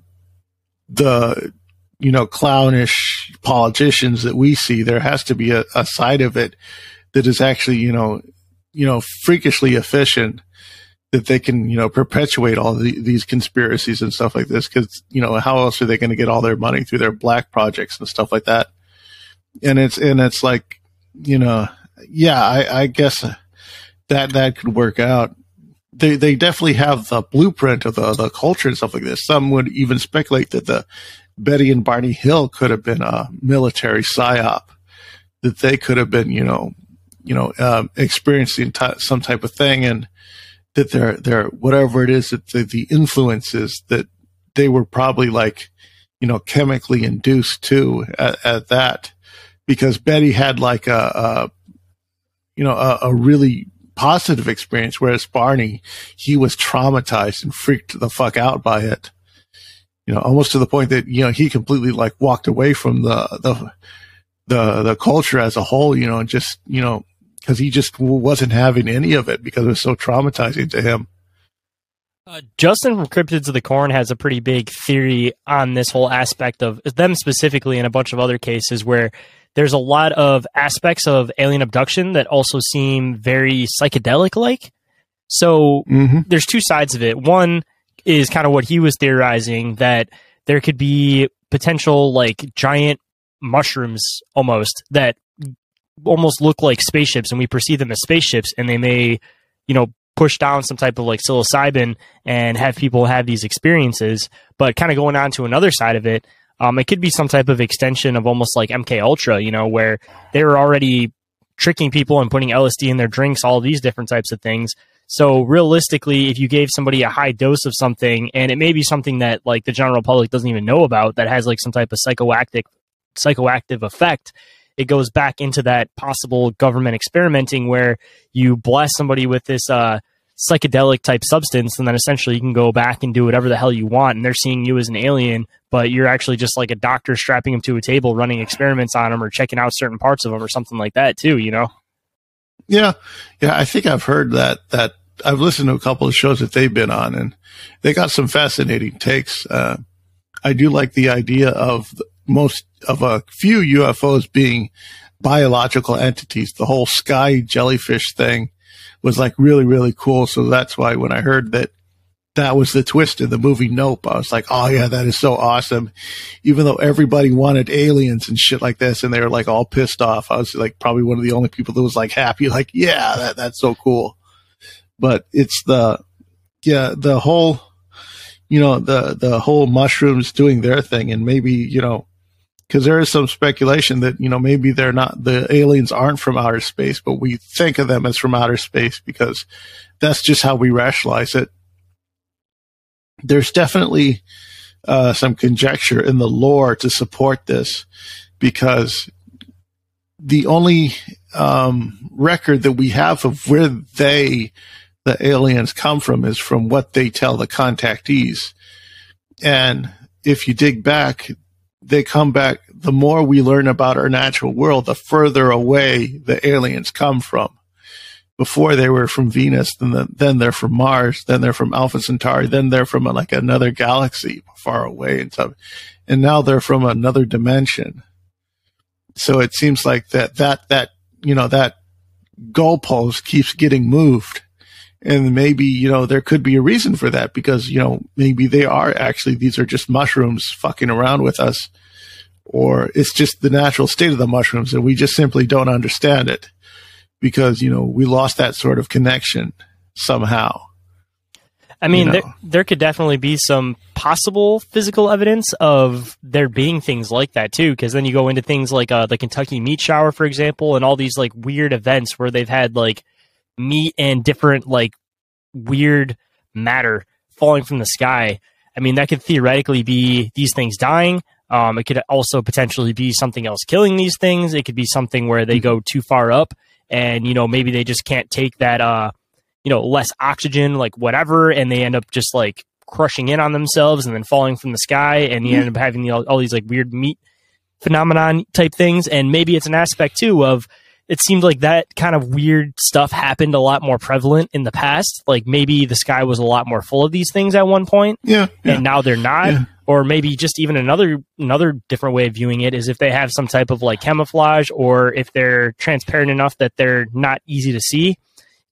the you know clownish politicians that we see. There has to be a, a side of it that is actually you know you know freakishly efficient that they can you know perpetuate all the, these conspiracies and stuff like this. Because you know how else are they going to get all their money through their black projects and stuff like that? And it's and it's like you know yeah, I, I guess that that could work out. They they definitely have the blueprint of the the culture and stuff like this. Some would even speculate that the Betty and Barney Hill could have been a military psyop, that they could have been, you know, you know, um, experiencing t- some type of thing, and that they're they're whatever it is that the, the influences that they were probably like, you know, chemically induced to at, at that, because Betty had like a, a you know, a, a really positive experience, whereas Barney, he was traumatized and freaked the fuck out by it. You know, almost to the point that, you know, he completely like walked away from the, the, the, the culture as a whole, you know, and just, you know, cause he just wasn't having any of it because it was so traumatizing to him. Uh, Justin from Cryptids of the Corn has a pretty big theory on this whole aspect of them specifically and a bunch of other cases where there's a lot of aspects of alien abduction that also seem very psychedelic like. So mm-hmm. there's two sides of it. One is kind of what he was theorizing that there could be potential like giant mushrooms almost that almost look like spaceships and we perceive them as spaceships and they may, you know, push down some type of like psilocybin and have people have these experiences. But kind of going on to another side of it, um, it could be some type of extension of almost like MK Ultra, you know, where they were already tricking people and putting LSD in their drinks, all these different types of things. So realistically, if you gave somebody a high dose of something, and it may be something that like the general public doesn't even know about, that has like some type of psychoactive psychoactive effect, it goes back into that possible government experimenting where you blast somebody with this uh, psychedelic type substance, and then essentially you can go back and do whatever the hell you want, and they're seeing you as an alien, but you're actually just like a doctor strapping them to a table, running experiments on them, or checking out certain parts of them, or something like that too. You know? Yeah, yeah. I think I've heard that. That I've listened to a couple of shows that they've been on, and they got some fascinating takes. Uh, I do like the idea of most of a few UFOs being biological entities. The whole sky jellyfish thing was like really, really cool. So that's why when I heard that that was the twist in the movie Nope, I was like, oh yeah, that is so awesome. Even though everybody wanted aliens and shit like this and they were like all pissed off, I was like probably one of the only people that was like happy, like, yeah, that, that's so cool. But it's the, yeah, the whole, you know, the, the whole mushrooms doing their thing and maybe, you know, because there is some speculation that you know maybe they're not the aliens aren't from outer space, but we think of them as from outer space because that's just how we rationalize it. There's definitely uh, some conjecture in the lore to support this because the only um, record that we have of where they, the aliens, come from is from what they tell the contactees. And if you dig back, they come back. The more we learn about our natural world, the further away the aliens come from. Before they were from Venus, then the, then they're from Mars, then they're from Alpha Centauri, then they're from a, like another galaxy far away and stuff, and now they're from another dimension. So it seems like that that that you know that goalpost keeps getting moved and maybe you know there could be a reason for that because you know maybe they are actually these are just mushrooms fucking around with us or it's just the natural state of the mushrooms and we just simply don't understand it because you know we lost that sort of connection somehow I mean, you know. there, there could definitely be some possible physical evidence of there being things like that too, because then you go into things like uh, the Kentucky meat shower, for example, and all these like weird events where they've had like meat and different like weird matter falling from the sky. I mean, that could theoretically be these things dying. Um, it could also potentially be something else killing these things. It could be something where they go too far up, and you know maybe they just can't take that uh, you know less oxygen like whatever and they end up just like crushing in on themselves and then falling from the sky and you end up having the, all, all these like weird meat phenomenon type things and maybe it's an aspect too of it seemed like that kind of weird stuff happened a lot more prevalent in the past like maybe the sky was a lot more full of these things at one point yeah, yeah. and now they're not Yeah. or maybe just even another another different way of viewing it is if they have some type of like camouflage or if they're transparent enough that they're not easy to see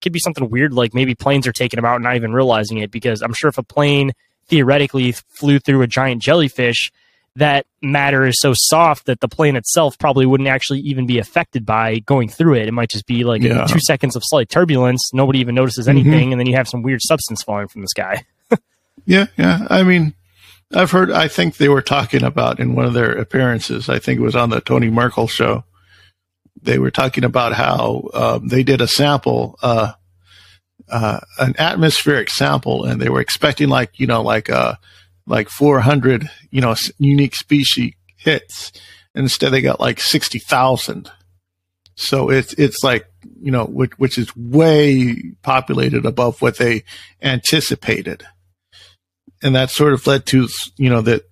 could be something weird like maybe planes are taking them out and not even realizing it because i'm sure if a plane theoretically flew through a giant jellyfish that matter is so soft that the plane itself probably wouldn't actually even be affected by going through it. It might just be like Yeah. two seconds of slight turbulence. Nobody even notices anything, and then you have some weird substance falling from the sky. Yeah, yeah. I mean, I've heard. I think they were talking about in one of their appearances. I think it was on the Tony Merkel show. They were talking about how um, they did a sample, uh, uh, an atmospheric sample, and they were expecting like you know like uh like 400 you know unique species hits. Instead, they got like 60,000. So it's it's like you know which which is way populated above what they anticipated and that sort of led to you know that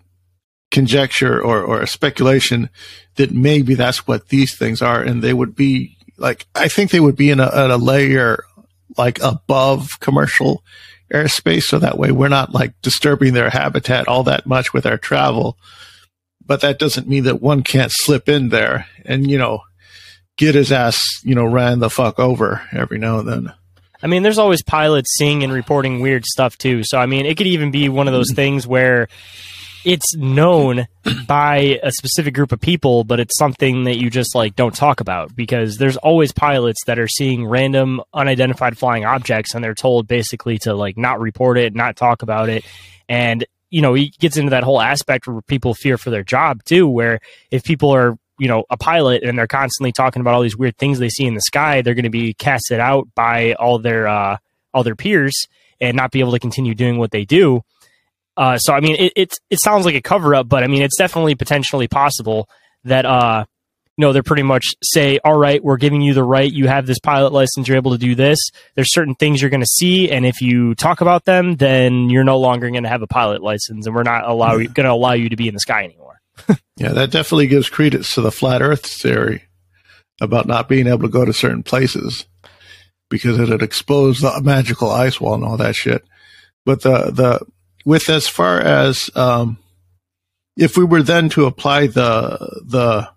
conjecture or or a speculation that maybe that's what these things are and they would be like i think they would be in a, at a layer like above commercial airspace so that way we're not like disturbing their habitat all that much with our travel but that doesn't mean that one can't slip in there and you know get his ass you know ran the fuck over every now and then I mean, there's always pilots seeing and reporting weird stuff too. So I mean, it could even be one of those things where it's known by a specific group of people, but it's something that you just like don't talk about because there's always pilots that are seeing random unidentified flying objects and they're told basically to like not report it, not talk about it. And you know, he gets into that whole aspect where people fear for their job too, where if people are you know a pilot and they're constantly talking about all these weird things they see in the sky they're going to be casted out by all their uh all their peers and not be able to continue doing what they do uh so i mean it it's it sounds like a cover up but i mean it's definitely potentially possible that uh you know they're pretty much say all right we're giving you the right. You have this pilot license. You're able to do this. There's certain things you're going to see and if you talk about them then you're no longer going to have a pilot license and we're not allow going to allow you to be in the sky anymore. Yeah, that definitely gives credence to the flat Earth theory about not being able to go to certain places because it had exposed the magical ice wall and all that shit. But the the with as far as um, if we were then to apply the the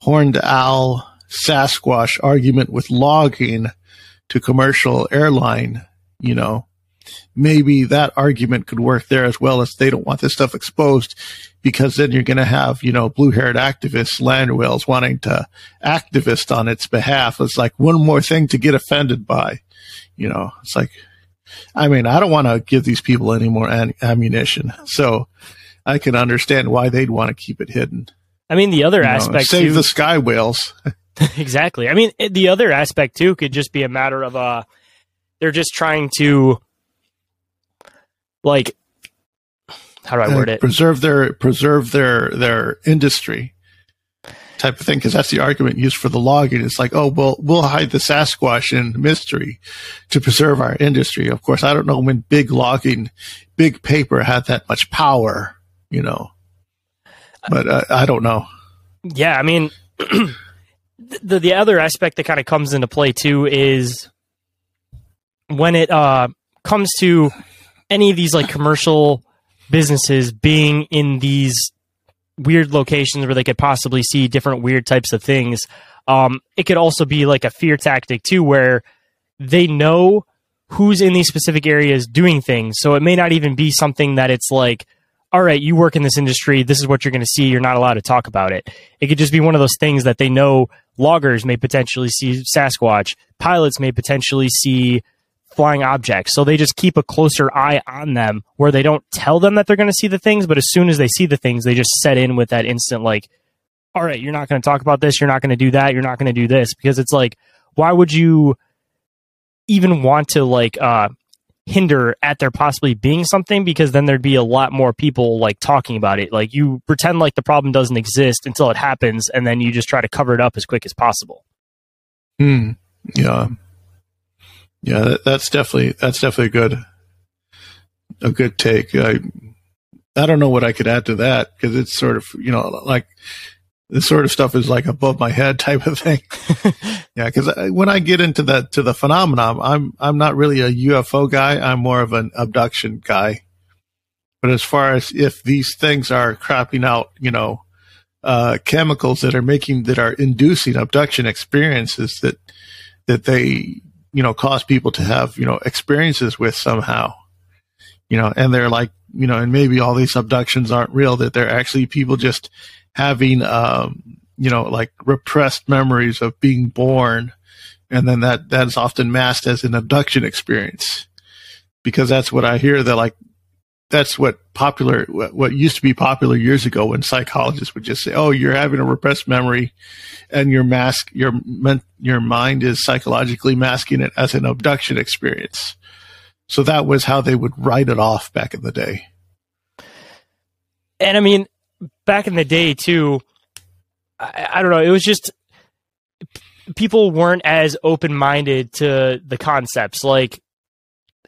horned owl Sasquatch argument with logging to commercial airline, you know, maybe that argument could work there as well as they don't want this stuff exposed because then you're going to have, you know, blue haired activists, land whales wanting to activist on its behalf. It's like one more thing to get offended by, you know, it's like, I mean, I don't want to give these people any more an- ammunition. So I can understand why they'd want to keep it hidden. I mean, the other You know, aspect save too, the sky whales. exactly. I mean, the other aspect too could just be a matter of uh, they're just trying to, like, how do I word Uh, it? preserve their preserve their their industry type of thing because that's the argument used for the logging. It's like oh well we'll hide the sasquatch in mystery to preserve our industry. Of course i don't know when big logging big paper had that much power you know. But uh, i don't know. Yeah, I mean, the the other aspect that kind of comes into play too is when it uh, comes to any of these like commercial businesses being in these weird locations where they could possibly see different weird types of things. Um, it could also be like a fear tactic too, where they know who's in these specific areas doing things. So it may not even be something that it's like, all right, you work in this industry. This is what you're going to see. You're not allowed to talk about it. It could just be one of those things that they know loggers may potentially see Sasquatch, pilots may potentially see flying objects. So they just keep a closer eye on them where they don't tell them that they're going to see the things, but as soon as they see the things, they just set in with that instant, like, all right, you're not going to talk about this. You're not going to do that. You're not going to do this because it's like, why would you even want to like, uh, hinder at there possibly being something because then there'd be a lot more people like talking about it. Like you pretend like the problem doesn't exist until it happens and then you just try to cover it up as quick as possible. Hmm. Yeah. Yeah, that, that's definitely that's definitely good. A good take. I I don't know what I could add to that because it's sort of you know like this sort of stuff is like above my head type of thing. yeah, because when I get into that to the phenomenon, I'm I'm not really a UFO guy. I'm more of an abduction guy. But as far as if these things are crapping out, you know, uh, chemicals that are making that are inducing abduction experiences that that they you know cause people to have you know experiences with somehow. You know and they're like you know and maybe all these abductions aren't real that they're actually people just having um you know like repressed memories of being born and then that that's often masked as an abduction experience. Because that's what i hear that like that's what popular what, used to be popular years ago when psychologists would just say oh you're having a repressed memory and your mask your your mind is psychologically masking it as an abduction experience so that was how they would write it off back in the day And I mean, back in the day too, I, I don't know. It was just people weren't as open minded to the concepts. Like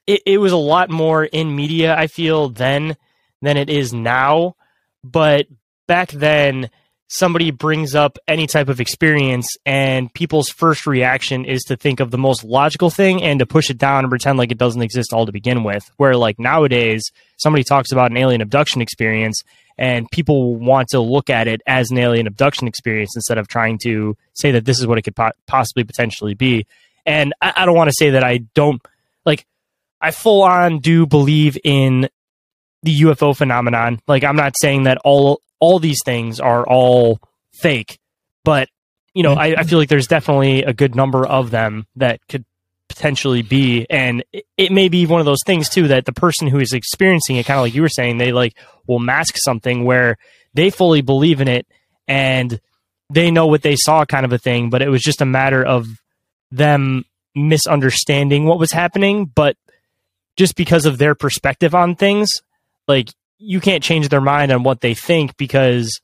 it, it was a lot more in media. I feel then than it is now. But back then, somebody brings up any type of experience, and people's first reaction is to think of the most logical thing and to push it down and pretend like it doesn't exist all to begin with. Where like nowadays, somebody talks about an alien abduction experience and people want to look at it as an alien abduction experience instead of trying to say that this is what it could po- possibly potentially be. And I, I don't want to say that I don't like. I full on do believe in the UFO phenomenon. Like I'm not saying that all all these things are all fake, but you know, I, I feel like there's definitely a good number of them that could potentially be and it, may be one of those things too that the person who is experiencing it kind of like you were saying they like will mask something where they fully believe in it and they know what they saw kind of a thing but it was just a matter of them misunderstanding what was happening but just because of their perspective on things like you can't change their mind on what they think because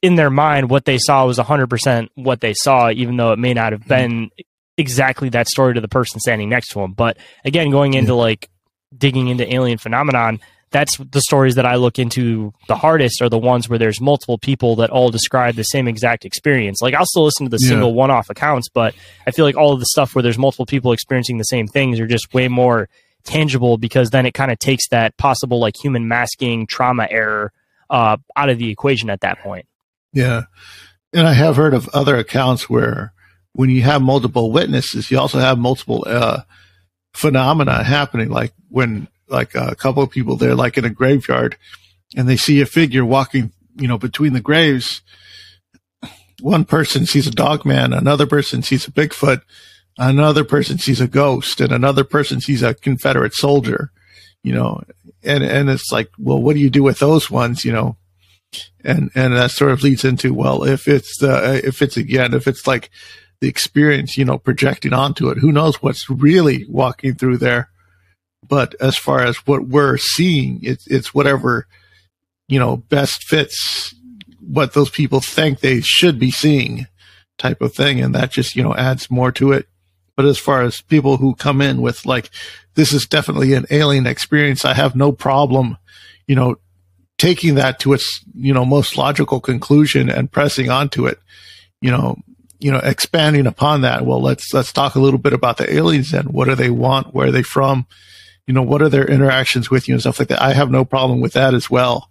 in their mind what they saw was 100% what they saw even though it may not have mm-hmm. been exactly that story to the person standing next to them but again going into like digging into alien phenomenon that's the stories that i look into the hardest are the ones where there's multiple people that all describe the same exact experience. Like i'll still listen to the Yeah. single one-off accounts but i feel like all of the stuff where there's multiple people experiencing the same things are just way more tangible because then it kind of takes that possible like human masking trauma error uh, out of the equation at that point. Yeah. And I have heard of other accounts where when you have multiple witnesses, you also have multiple uh, phenomena happening. Like when, like a couple of people there, like in a graveyard, and they see a figure walking, you know, between the graves. One person sees a dog man, another person sees a Bigfoot, another person sees a ghost, and another person sees a Confederate soldier. You know, and and it's like, well, what do you do with those ones? You know, and and that sort of leads into well, if it's the if it's again if it's like the experience, you know, projecting onto it, who knows what's really walking through there. But as far as what we're seeing, it's it's whatever you know best fits what those people think they should be seeing type of thing and that just you know adds more to it but as far as people who come in with like this is definitely an alien experience i have no problem you know taking that to its you know most logical conclusion and pressing onto it you know you know expanding upon that. Well let's let's talk a little bit about the aliens and what do they want? Where are they from? You know what are their interactions with you and stuff like that? I have no problem with that as well.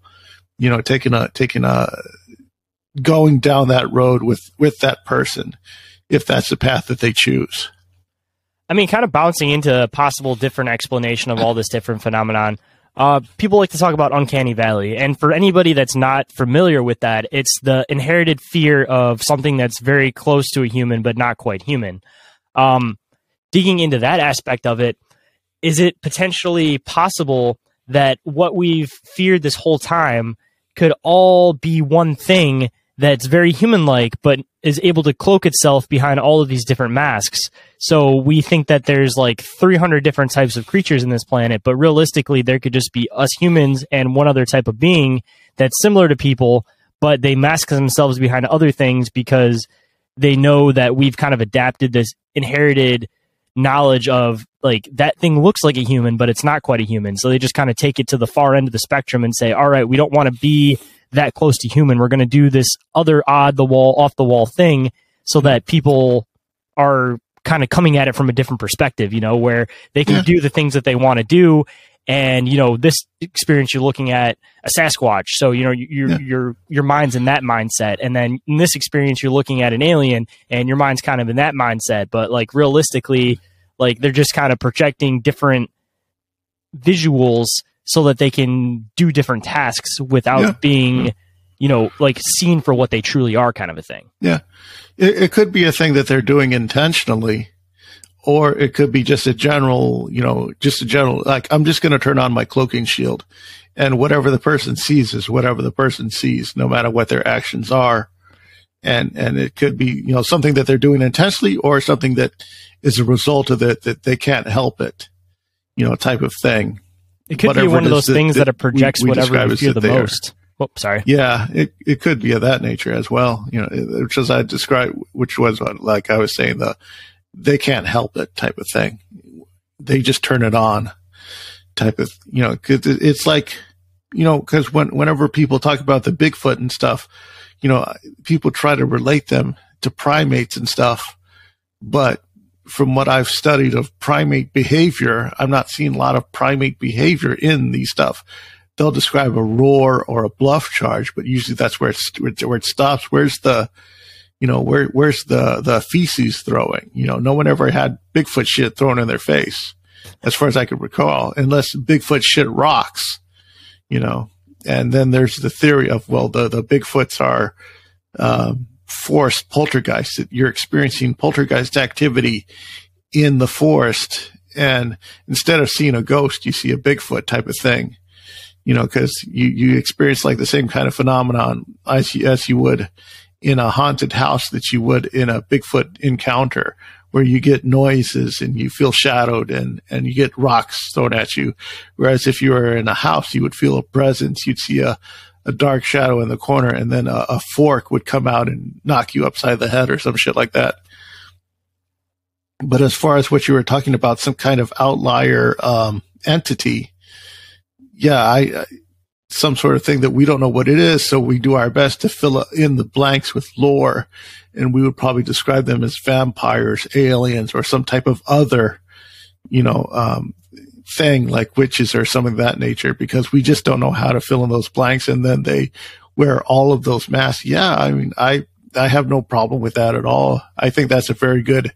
You know taking a taking a going down that road with with that person if that's the path that they choose. I mean, kind of bouncing into a possible different explanation of all this different phenomenon. Uh, people like to talk about uncanny valley, and for anybody that's not familiar with that, it's the inherited fear of something that's very close to a human but not quite human. Um, digging into that aspect of it, is it potentially possible that what we've feared this whole time could all be one thing that's very human like, but is able to cloak itself behind all of these different masks. So we think that there's like 300 different types of creatures in this planet, but realistically, there could just be us humans and one other type of being that's similar to people, but they mask themselves behind other things because they know that we've kind of adapted this inherited knowledge of like that thing looks like a human, but it's not quite a human. So they just kind of take it to the far end of the spectrum and say, all right, we don't want to be that close to human. We're going to do this other odd the wall, off the wall thing so mm-hmm. that people are kind of coming at it from a different perspective, you know, where they can do the things that they want to do. And, you know, this experience, you're looking at a Sasquatch. So, you know, your, yeah. your, your mind's in that mindset. And then in this experience, you're looking at an alien and your mind's kind of in that mindset. But like realistically, like they're just kind of projecting different visuals so that they can do different tasks without yeah. being you know like seen for what they truly are kind of a thing. Yeah. It, it could be a thing that they're doing intentionally or it could be just a general you know just a general like i'm just going to turn on my cloaking shield and whatever the person sees is whatever the person sees no matter what their actions are. And and it could be you know something that they're doing intentionally or something that is a result of it that they can't help it you know type of thing it could be one of those things that, that, it projects we, we whatever you fear the there. most. Oh, sorry. Yeah, it, it could be of that nature as well. You know, which as I described, which was what, like I was saying, the they can't help it type of thing. They just turn it on type of, you know, cause it's like, you know, cause when, whenever people talk about the Bigfoot and stuff, you know, people try to relate them to primates and stuff, but from what I've studied of primate behavior, I'm not seeing a lot of primate behavior in these stuff. They'll describe a roar or a bluff charge, but usually that's where it's where it stops. Where's the, you know, where where's the the feces throwing? You know, no one ever had Bigfoot shit thrown in their face, as far as I can recall, unless Bigfoot shit rocks. You know, and then there's the theory of well, the the Bigfoots are um, forest poltergeist that you're experiencing poltergeist activity in the forest. And instead of seeing a ghost you see a bigfoot type of thing you know because you you experience like the same kind of phenomenon as you, as you would in a haunted house that you would in a bigfoot encounter where you get noises and you feel shadowed and and you get rocks thrown at you. Whereas if you were in a house you would feel a presence. You'd see a a dark shadow in the corner and then a, a, fork would come out and knock you upside the head or some shit like that. But as far as what you were talking about, some kind of outlier um, entity, yeah, I, some sort of thing that we don't know what it is, so we do our best to fill in the blanks with lore, and we would probably describe them as vampires, aliens, or some type of other, you know, um, thing like witches or something of that nature because we just don't know how to fill in those blanks and then they wear all of those masks. Yeah, I mean, I I have no problem with that at all. I think that's a very good,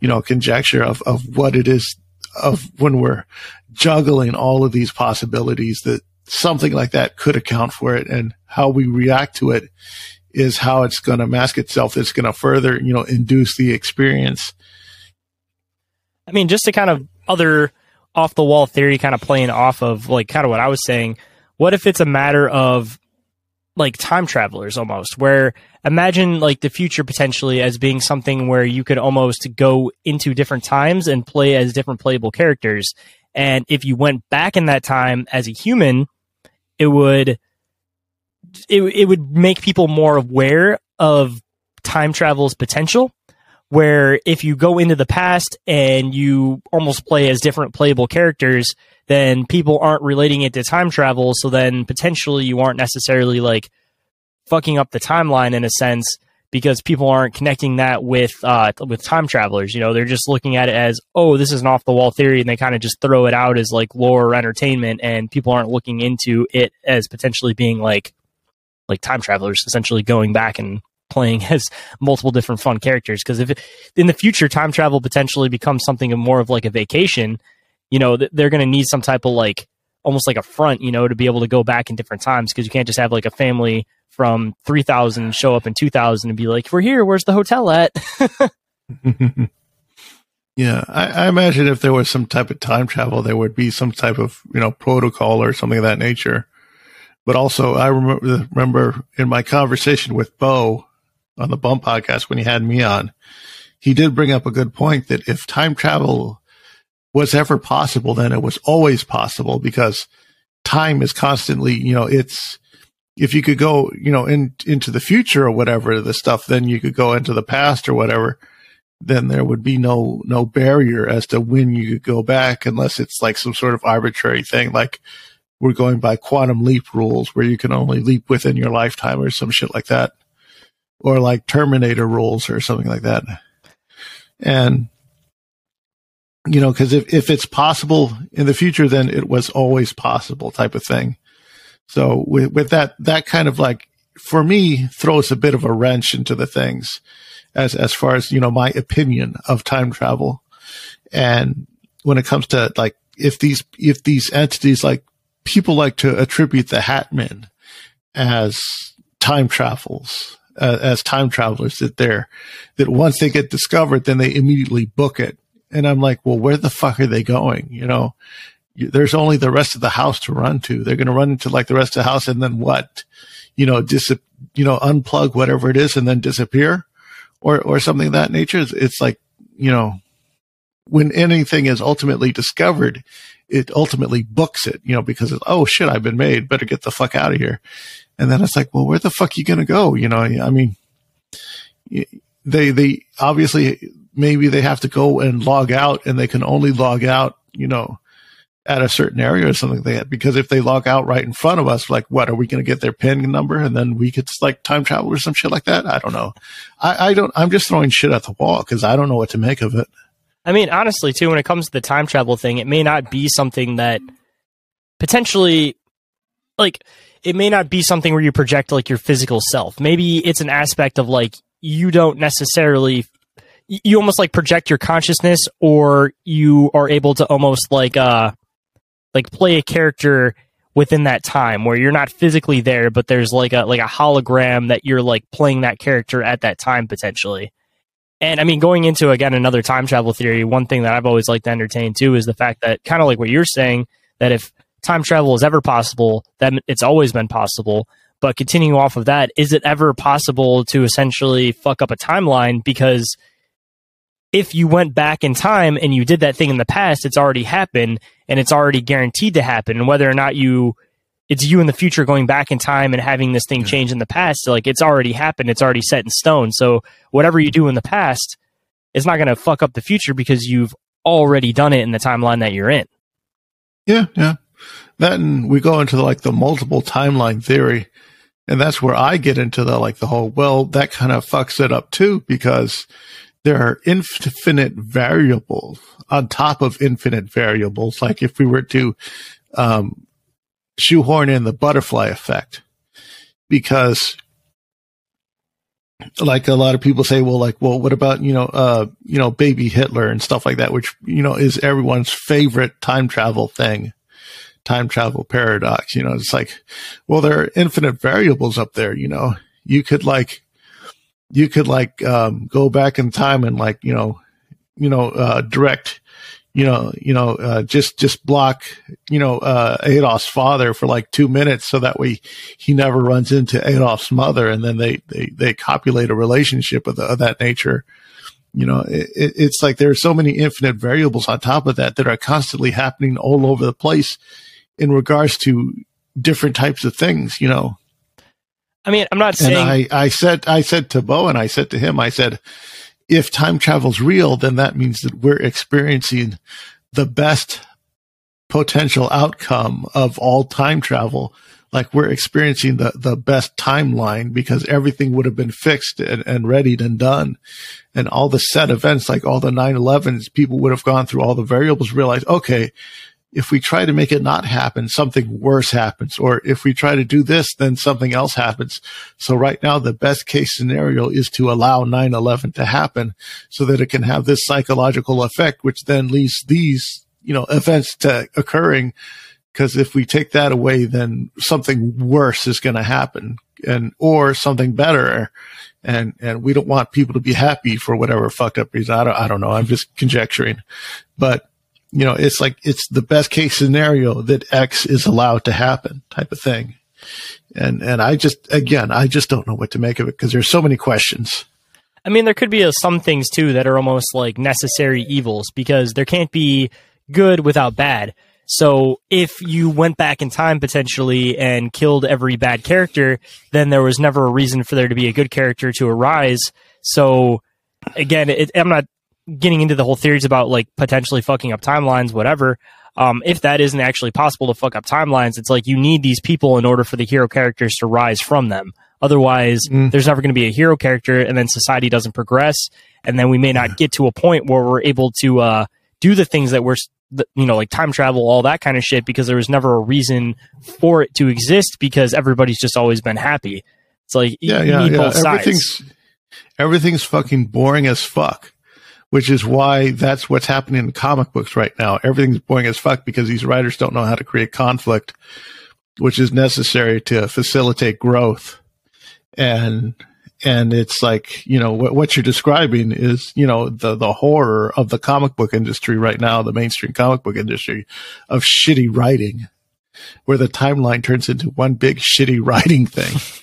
you know, conjecture of of what it is of when we're juggling all of these possibilities that something like that could account for it and how we react to it is how it's going to mask itself. It's going to further, you know, induce the experience. I mean, just to kind of other off the wall theory kind of playing off of like kind of what I was saying. What if it's a matter of like time travelers almost where imagine like the future potentially as being something where you could almost go into different times and play as different playable characters and if you went back in that time as a human it would it, it would make people more aware of time travel's potential where if you go into the past and you almost play as different playable characters then people aren't relating it to time travel so then potentially you aren't necessarily like fucking up the timeline in a sense because people aren't connecting that with uh, with time travelers. You know, they're just looking at it as, oh, this is an off the wall theory, and they kind of just throw it out as like lore or entertainment, and people aren't looking into it as potentially being like like time travelers, essentially going back and playing as multiple different fun characters. Because if in the future time travel potentially becomes something more of like a vacation, you know, they're going to need some type of like almost like a front, you know, to be able to go back in different times because you can't just have like a family from 3000 show up in 2000 and be like, we're here. Where's the hotel at? yeah. I, I, imagine if there was some type of time travel, there would be some type of, you know, protocol or something of that nature. But also I remember, remember in my conversation with Bo on the Bump podcast when he had me on, he did bring up a good point that if time travel was ever possible, then it was always possible because time is constantly, you know, it's, if you could go, you know, in, into the future or whatever the stuff, then you could go into the past or whatever. Then there would be no, no barrier as to when you could go back unless it's like some sort of arbitrary thing. Like we're going by quantum leap rules where you can only leap within your lifetime or some shit like that. Or like Terminator rules or something like that. And, you know, cause if, if it's possible in the future, then it was always possible type of thing. So with, with that, that kind of like, for me, throws a bit of a wrench into the things as, as far as, you know, my opinion of time travel. And when it comes to like, if these, if these entities, like people like to attribute the Hatmen as time travels, uh, as time travelers that they're, that once they get discovered, then they immediately book it. And I'm like, well, where the fuck are they going? You know, there's only the rest of the house to run to. They're going to run into like the rest of the house and then what? You know, dis, you know, unplug whatever it is and then disappear or, or something of that nature. It's, it's like, you know, when anything is ultimately discovered, it ultimately books it, you know, because it's, oh shit, I've been made. Better get the fuck out of here. And then it's like, well, where the fuck are you going to go? You know, I mean, they, they obviously, maybe they have to go and log out and they can only log out, you know, at a certain area or something like that. Because if they log out right in front of us, like, what are we going to get their pin number and then we could like time travel or some shit like that? I don't know. I, I don't. I'm just throwing shit at the wall because I don't know what to make of it. I mean, honestly, too, when it comes to the time travel thing, it may not be something that potentially, like, it may not be something where you project like your physical self. Maybe it's an aspect of like you don't necessarily you almost like project your consciousness or you are able to almost like uh like play a character within that time where you're not physically there, but there's like a like a hologram that you're like playing that character at that time potentially. And I mean, going into again another time travel theory, one thing that I've always liked to entertain too is the fact that kind of like what you're saying that if time travel is ever possible, then it's always been possible. But continuing off of that, is it ever possible to essentially fuck up a timeline because if you went back in time and you did that thing in the past, it's already happened and it's already guaranteed to happen. And whether or not you, it's you in the future going back in time and having this thing change in the past, like it's already happened. It's already set in stone. So whatever you do in the past it's not going to fuck up the future because you've already done it in the timeline that you're in. Yeah. Yeah. And we go into like the multiple timeline theory. And that's where I get into the like the whole, well, that kind of fucks it up too, because there are infinite variables on top of infinite variables. Like if we were to um, shoehorn in the butterfly effect, because like a lot of people say, well, like, well, what about, you know, uh, you know, baby Hitler and stuff like that, which, you know, is everyone's favorite time travel thing, time travel paradox. You know, it's like, well, there are infinite variables up there. You know, you could like, you could like um, go back in time and like you know you know uh, direct you know, you know, uh, just, just block, you know, uh, Adolf's father for like two minutes so that way he never runs into Adolf's mother. And then they, they, they copulate a relationship of, the, of that nature. You know, it, it's like there are so many infinite variables on top of that that are constantly happening all over the place in regards to different types of things, you know. I mean, I'm not saying. And I, I said, I said to Bo and I said to him, I said, if time travel's real, then that means that we're experiencing the best potential outcome of all time travel. Like we're experiencing the, the best timeline because everything would have been fixed and, and readied and done. And all the set events, like all the 9-11s, people would have gone through all the variables, realized, okay, if we try to make it not happen, something worse happens. Or if we try to do this, then something else happens. So right now, the best case scenario is to allow 9-11 to happen so that it can have this psychological effect, which then leads these, you know, events to occurring. Cause if we take that away, then something worse is going to happen and, or something better. And, and we don't want people to be happy for whatever fucked up reason. I don't, I don't know. I'm just conjecturing, but you know, it's like it's the best case scenario that X is allowed to happen type of thing. And and I just again, I just don't know what to make of it because there's so many questions. I mean, there could be uh, some things too that are almost like necessary evils because there can't be good without bad. So if you went back in time potentially and killed every bad character, then there was never a reason for there to be a good character to arise. So again, it, I'm not getting into the whole theories about like potentially fucking up timelines, whatever. Um, if that isn't actually possible to fuck up timelines, it's like you need these people in order for the hero characters to rise from them. Otherwise, mm. there's never going to be a hero character, and then society doesn't progress, and then we may not get to a point where we're able to uh, do the things that we're, you know, like time travel, all that kind of shit, because there was never a reason for it to exist because everybody's just always been happy. It's like yeah, yeah, yeah. Everything's everything's fucking boring as fuck which is why that's what's happening in comic books right now. Everything's boring as fuck because these writers don't know how to create conflict, which is necessary to facilitate growth. And, and it's like, you know, what, what you're describing is, you know, the, the horror of the comic book industry right now, the mainstream comic book industry of shitty writing, where the timeline turns into one big shitty writing thing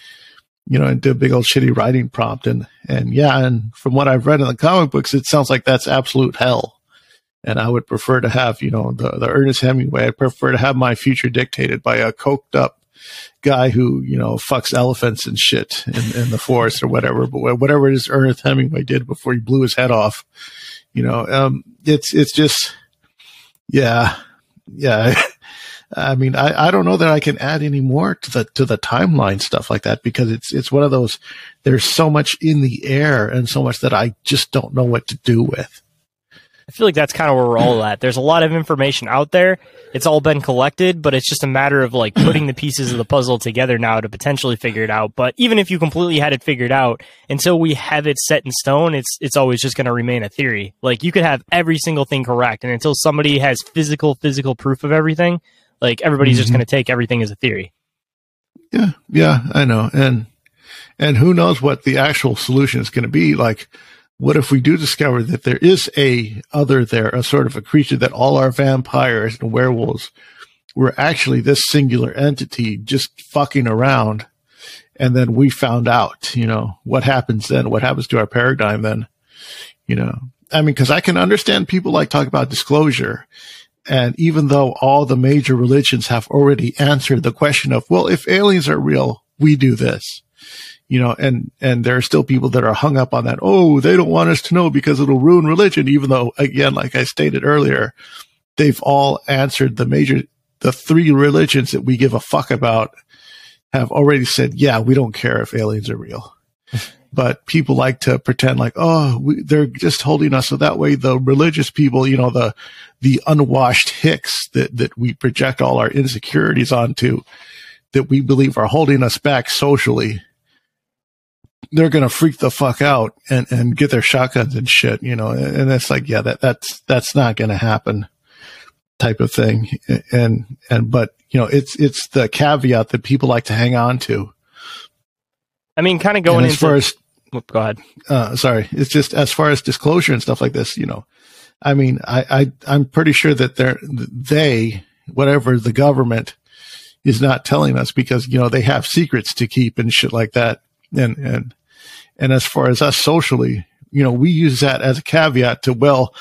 you know, and do a big old shitty writing prompt. And, and yeah, and from what I've read in the comic books, it sounds like that's absolute hell. And I would prefer to have, you know, the, the Ernest Hemingway. I'd prefer to have my future dictated by a coked up guy who, you know, fucks elephants and shit in, in the forest or whatever. But whatever it is Ernest Hemingway did before he blew his head off, you know, um, it's, it's just, yeah, yeah. I mean, I, I don't know that I can add any more to the to the timeline stuff like that because it's it's one of those. There's so much in the air and so much that I just don't know what to do with. I feel like that's kind of where we're all at. There's a lot of information out there. It's all been collected, but it's just a matter of like putting the pieces of the puzzle together now to potentially figure it out. But even if you completely had it figured out, until we have it set in stone, it's it's always just going to remain a theory. Like you could have every single thing correct, and until somebody has physical physical proof of everything, like everybody's mm-hmm. just going to take everything as a theory. Yeah, yeah, I know, and and who knows what the actual solution is going to be? Like, what if we do discover that there is a other there, a sort of a creature that all our vampires and werewolves were actually this singular entity just fucking around, and then we found out, you know, what happens then? What happens to our paradigm then? You know, I mean, because I can understand people like talk about disclosure and even though all the major religions have already answered the question of, well, if aliens are real, we do this, you know, and, and there are still people that are hung up on that. Oh, they don't want us to know because it'll ruin religion. Even though, again, like I stated earlier, they've all answered the major, the three religions that we give a fuck about have already said, yeah, we don't care if aliens are real. But people like to pretend like, oh, we, they're just holding us so that way the religious people, you know, the the unwashed hicks that that we project all our insecurities onto, that we believe are holding us back socially, they're gonna freak the fuck out and and get their shotguns and shit, you know. And it's like, yeah, that that's that's not gonna happen, type of thing. And and but you know, it's it's the caveat that people like to hang on to I mean, kind of going as into. Far as, go ahead. Uh, sorry, it's just as far as disclosure and stuff like this. You know, I mean, I, I I'm pretty sure that they're they whatever the government is not telling us because you know they have secrets to keep and shit like that. And and and as far as us socially, you know, we use that as a caveat to well,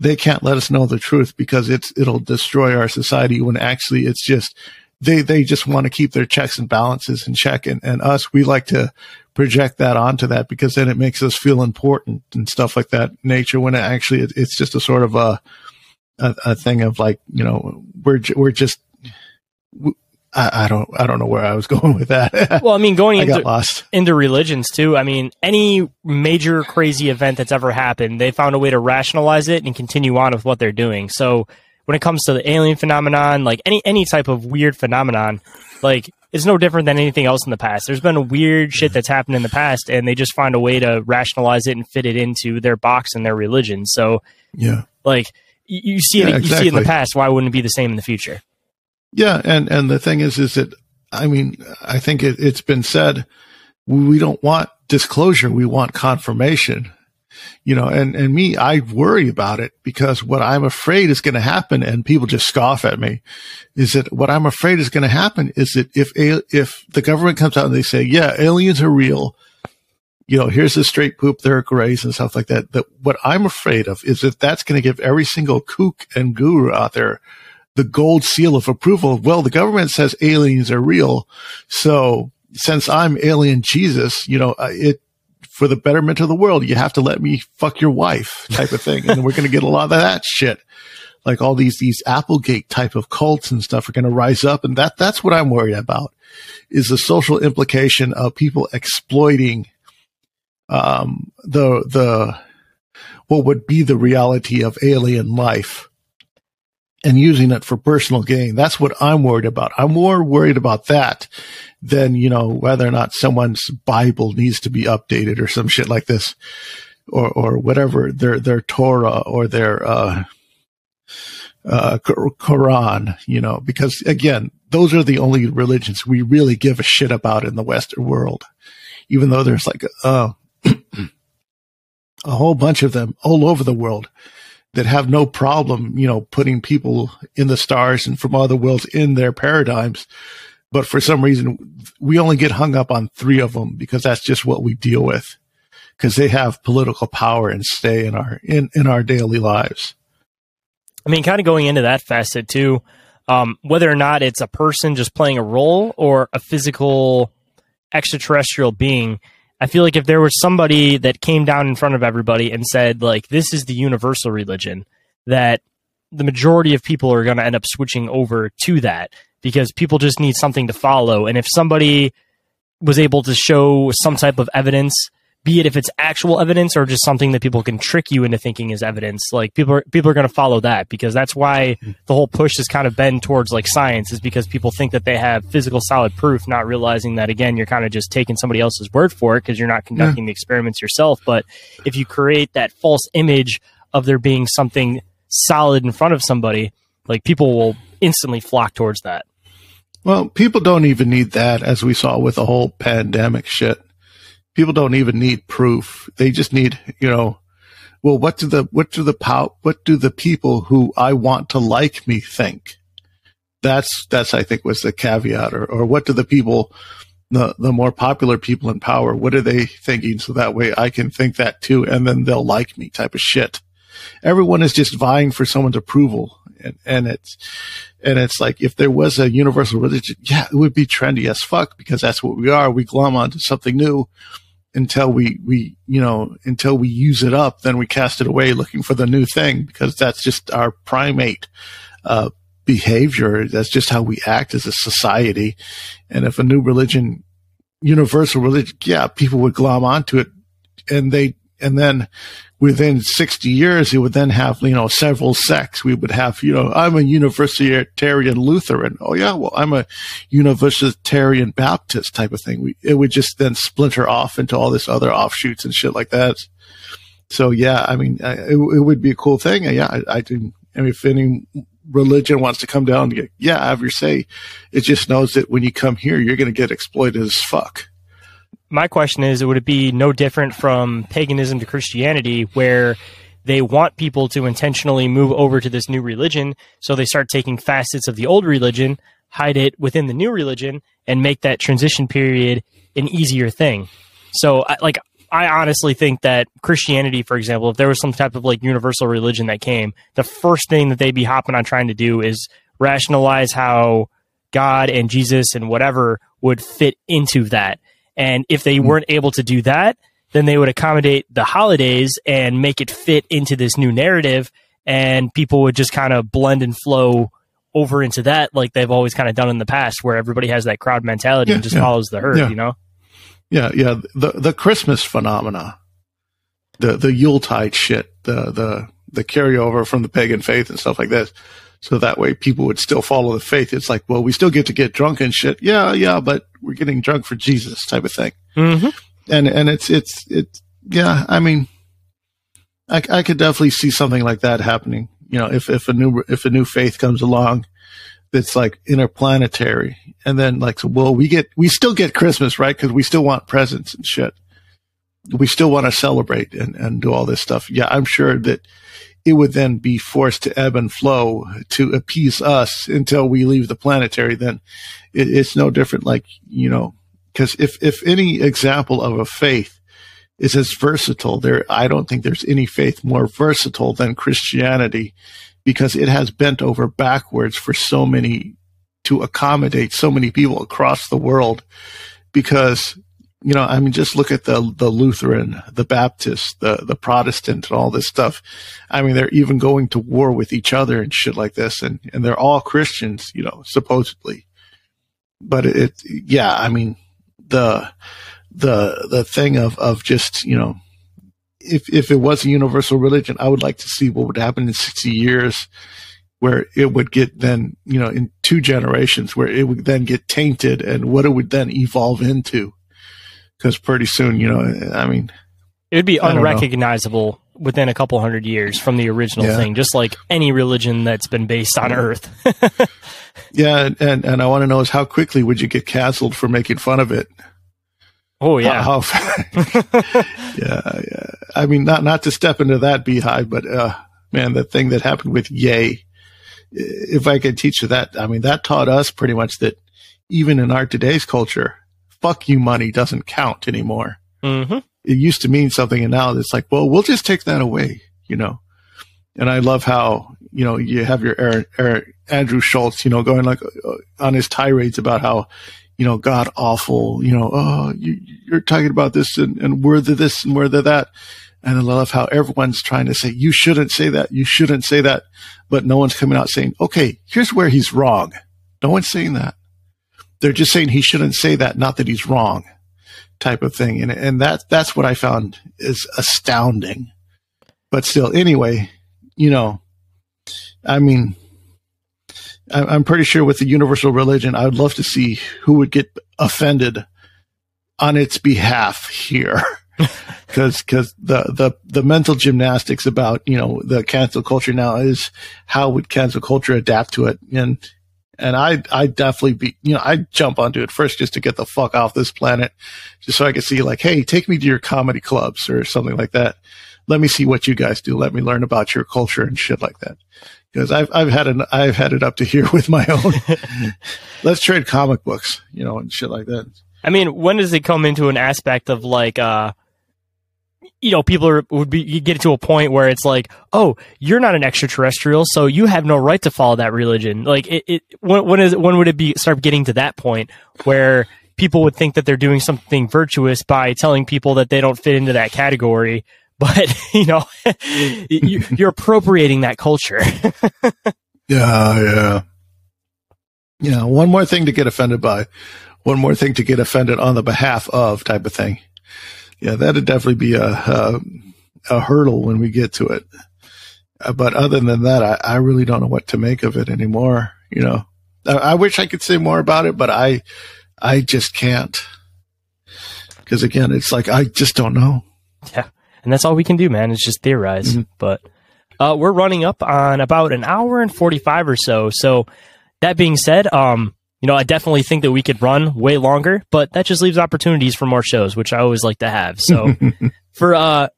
they can't let us know the truth because it's it'll destroy our society when actually it's just they they just want to keep their checks and balances in check and, and us we like to project that onto that because then it makes us feel important and stuff like that nature when it actually it, it's just a sort of a, a, a thing of like you know we're we're just I, I, don't I don't know where I was going with that. well, I mean, going I into, lost. into religions too. I mean, any major crazy event that's ever happened, they found a way to rationalize it and continue on with what they're doing. So when it comes to the alien phenomenon, like any any type of weird phenomenon, like it's no different than anything else in the past. There's been weird shit that's happened in the past, and they just find a way to rationalize it and fit it into their box and their religion. So yeah, like you, you see it, Yeah, you see it in the past. Why wouldn't it be the same in the future? Yeah, and and the thing is, is that I mean, I think it, it's been said we don't want disclosure, we want confirmation. You know, and and me, I worry about it because what I'm afraid is going to happen, and people just scoff at me, is that what I'm afraid is going to happen is that if if the government comes out and they say, yeah, aliens are real, you know, here's the straight poop, there are grays and stuff like that. That what I'm afraid of is that that's going to give every single kook and guru out there the gold seal of approval. Well, the government says aliens are real. So since I'm alien Jesus, you know, it, for the betterment of the world, you have to let me fuck your wife type of thing. and we're going to get a lot of that shit. Like all these, these Applegate type of cults and stuff are going to rise up. And that, that's what I'm worried about is the social implication of people exploiting, um, the, the, what would be the reality of alien life and using it for personal gain. That's what I'm worried about. I'm more worried about that than, you know, whether or not someone's Bible needs to be updated or some shit like this or, or whatever their, their Torah or their, uh, uh, Quran, you know, because again, those are the only religions we really give a shit about in the Western world, even though there's like, uh, a whole bunch of them all over the world that have no problem, you know, putting people in the stars and from other worlds in their paradigms. But for some reason, we only get hung up on three of them because that's just what we deal with because they have political power and stay in our, in, in our daily lives. I mean, kind of going into that facet too, um, whether or not it's a person just playing a role or a physical extraterrestrial being. I feel like if there was somebody that came down in front of everybody and said, like, this is the universal religion, that the majority of people are going to end up switching over to that because people just need something to follow. And if somebody was able to show some type of evidence, be it if it's actual evidence or just something that people can trick you into thinking is evidence, like people are, people are going to follow that because that's why the whole push has kind of been towards like science is because people think that they have physical solid proof, not realizing that again you're kind of just taking somebody else's word for it because you're not conducting the experiments yourself. But if you create that false image of there being something solid in front of somebody, like people will instantly flock towards that. Well, people don't even need that as we saw with the whole pandemic shit. People don't even need proof. They just need, you know, well, what do the, what do the pow, what do the people who I want to like me think? That's, that's, I think was the caveat or, or what do the people, the, the more popular people in power, what are they thinking? So that way I can think that too. And then they'll like me type of shit. Everyone is just vying for someone's approval. And, and it's, and it's like if there was a universal religion, yeah, it would be trendy as fuck because that's what we are. We glom onto something new until we, we, you know, until we use it up, then we cast it away looking for the new thing because that's just our primate, uh, behavior. That's just how we act as a society. And if a new religion, universal religion, yeah, people would glom onto it and they, and then within 60 years, it would then have, you know, several sects. We would have, you know, I'm a Universalitarian Lutheran. Oh yeah, well, I'm a Universalitarian Baptist type of thing. We, it would just then splinter off into all this other offshoots and shit like that. So yeah, I mean, I- it, it would be a cool thing. Yeah, I, I. I mean, if any religion wants to come down and get, yeah, have your say, it just knows that when you come here, you're going to get exploited as fuck. My question is would it be no different from paganism to christianity where they want people to intentionally move over to this new religion. So they start taking facets of the old religion, hide it within the new religion, and make that transition period an easier thing. So, like, I honestly think that Christianity, for example, if there was some type of like universal religion that came, the first thing that they'd be hopping on trying to do is rationalize how God and Jesus and whatever would fit into that. And if they hmm. weren't able to do that, then they would accommodate the holidays and make it fit into this new narrative. And people would just kind of blend and flow over into that, like they've always kind of done in the past, where everybody has that crowd mentality Yeah, and just yeah. follows the herd, Yeah. you know? Yeah, yeah. The the Christmas phenomena, the the Yuletide shit, the the the carryover from the pagan faith and stuff like this. So that way people would still follow the faith. It's like, well, we still get to get drunk and shit. Yeah, yeah, but we're getting drunk for Jesus type of thing. Mm-hmm. And and it's it's it's yeah. I mean, I I could definitely see something like that happening. You know, if if a new if a new faith comes along that's like interplanetary, and then like, so, well, we get we still get Christmas, right? Because we still want presents and shit. We still want to celebrate and and do all this stuff. Yeah, I'm sure that it would then be forced to ebb and flow to appease us until we leave the planetary. Then it, it's no different. Like you know, because if if any example of a faith is as versatile, there I don't think there's any faith more versatile than Christianity, because it has bent over backwards for so many to accommodate so many people across the world. Because you know, I mean, just look at the the Lutheran, the Baptist, the the Protestant, and all this stuff. I mean, they're even going to war with each other and shit like this, and and they're all Christians, you know, supposedly. But it, yeah, I mean, the the the thing of of just you know, if if it was a universal religion, I would like to see what would happen in sixty years, where it would get then you know in two generations, where it would then get tainted, and what it would then evolve into because pretty soon, you know, I mean, It would be unrecognizable within a couple hundred years from the original Yeah. thing, just like any religion that's been based on Earth. yeah, and and, and I want to know is how quickly would you get canceled for making fun of it? oh yeah, How, how- yeah, yeah. I mean, not not to step into that beehive, but uh, man, the thing that happened with Ye, if I could teach you that, I mean, that taught us pretty much that even in our today's culture, fuck you money doesn't count anymore. hmm it used to mean something and now it's like, well, we'll just take that away, you know? And I love how, you know, you have your Aaron, Aaron, Andrew Schulz, you know, going like uh, on his tirades about how, you know, God awful, you know, oh, you, you're talking about this and, and we're the this and we're the that. And I love how everyone's trying to say, you shouldn't say that. You shouldn't say that. But no one's coming out saying, okay, here's where he's wrong. No one's saying that. They're just saying he shouldn't say that, not that he's wrong type of thing. And, and that, that's what I found is astounding. But still, anyway, you know, I mean, I'm pretty sure with the universal religion, I would love to see who would get offended on its behalf here. Cause, cause the, the, the mental gymnastics about, you know, the cancel culture now is how would cancel culture adapt to it? And, and I, I definitely be, you know, I jump onto it first just to get the fuck off this planet, just so I could see like, hey, take me to your comedy clubs or something like that. Let me see what you guys do. Let me learn about your culture and shit like that. Because I've, I've had an, I've had it up to here with my own. Let's trade comic books, you know, and shit like that. I mean, when does it come into an aspect of like, uh, you know, people are, would be, you get to a point where it's like, oh, you're not an extraterrestrial, so you have no right to follow that religion. Like, it, it when, when is, when would it be, start getting to that point where people would think that they're doing something virtuous by telling people that they don't fit into that category? But, you know, you, you're appropriating that culture. Yeah, yeah. Yeah, one more thing to get offended by, one more thing to get offended on the behalf of type of thing. Yeah, that'd definitely be a, a, a hurdle when we get to it. Uh, but other than that, I, I really don't know what to make of it anymore. You know, I, I wish I could say more about it, but I, I just can't. Cause again, it's like, I just don't know. Yeah, and that's all we can do, man. Is just theorize. Mhm. But uh, we're running up on about an hour and forty-five or so. So that being said, um, you know, I definitely think that we could run way longer, but that just leaves opportunities for more shows, which I always like to have. So for, uh,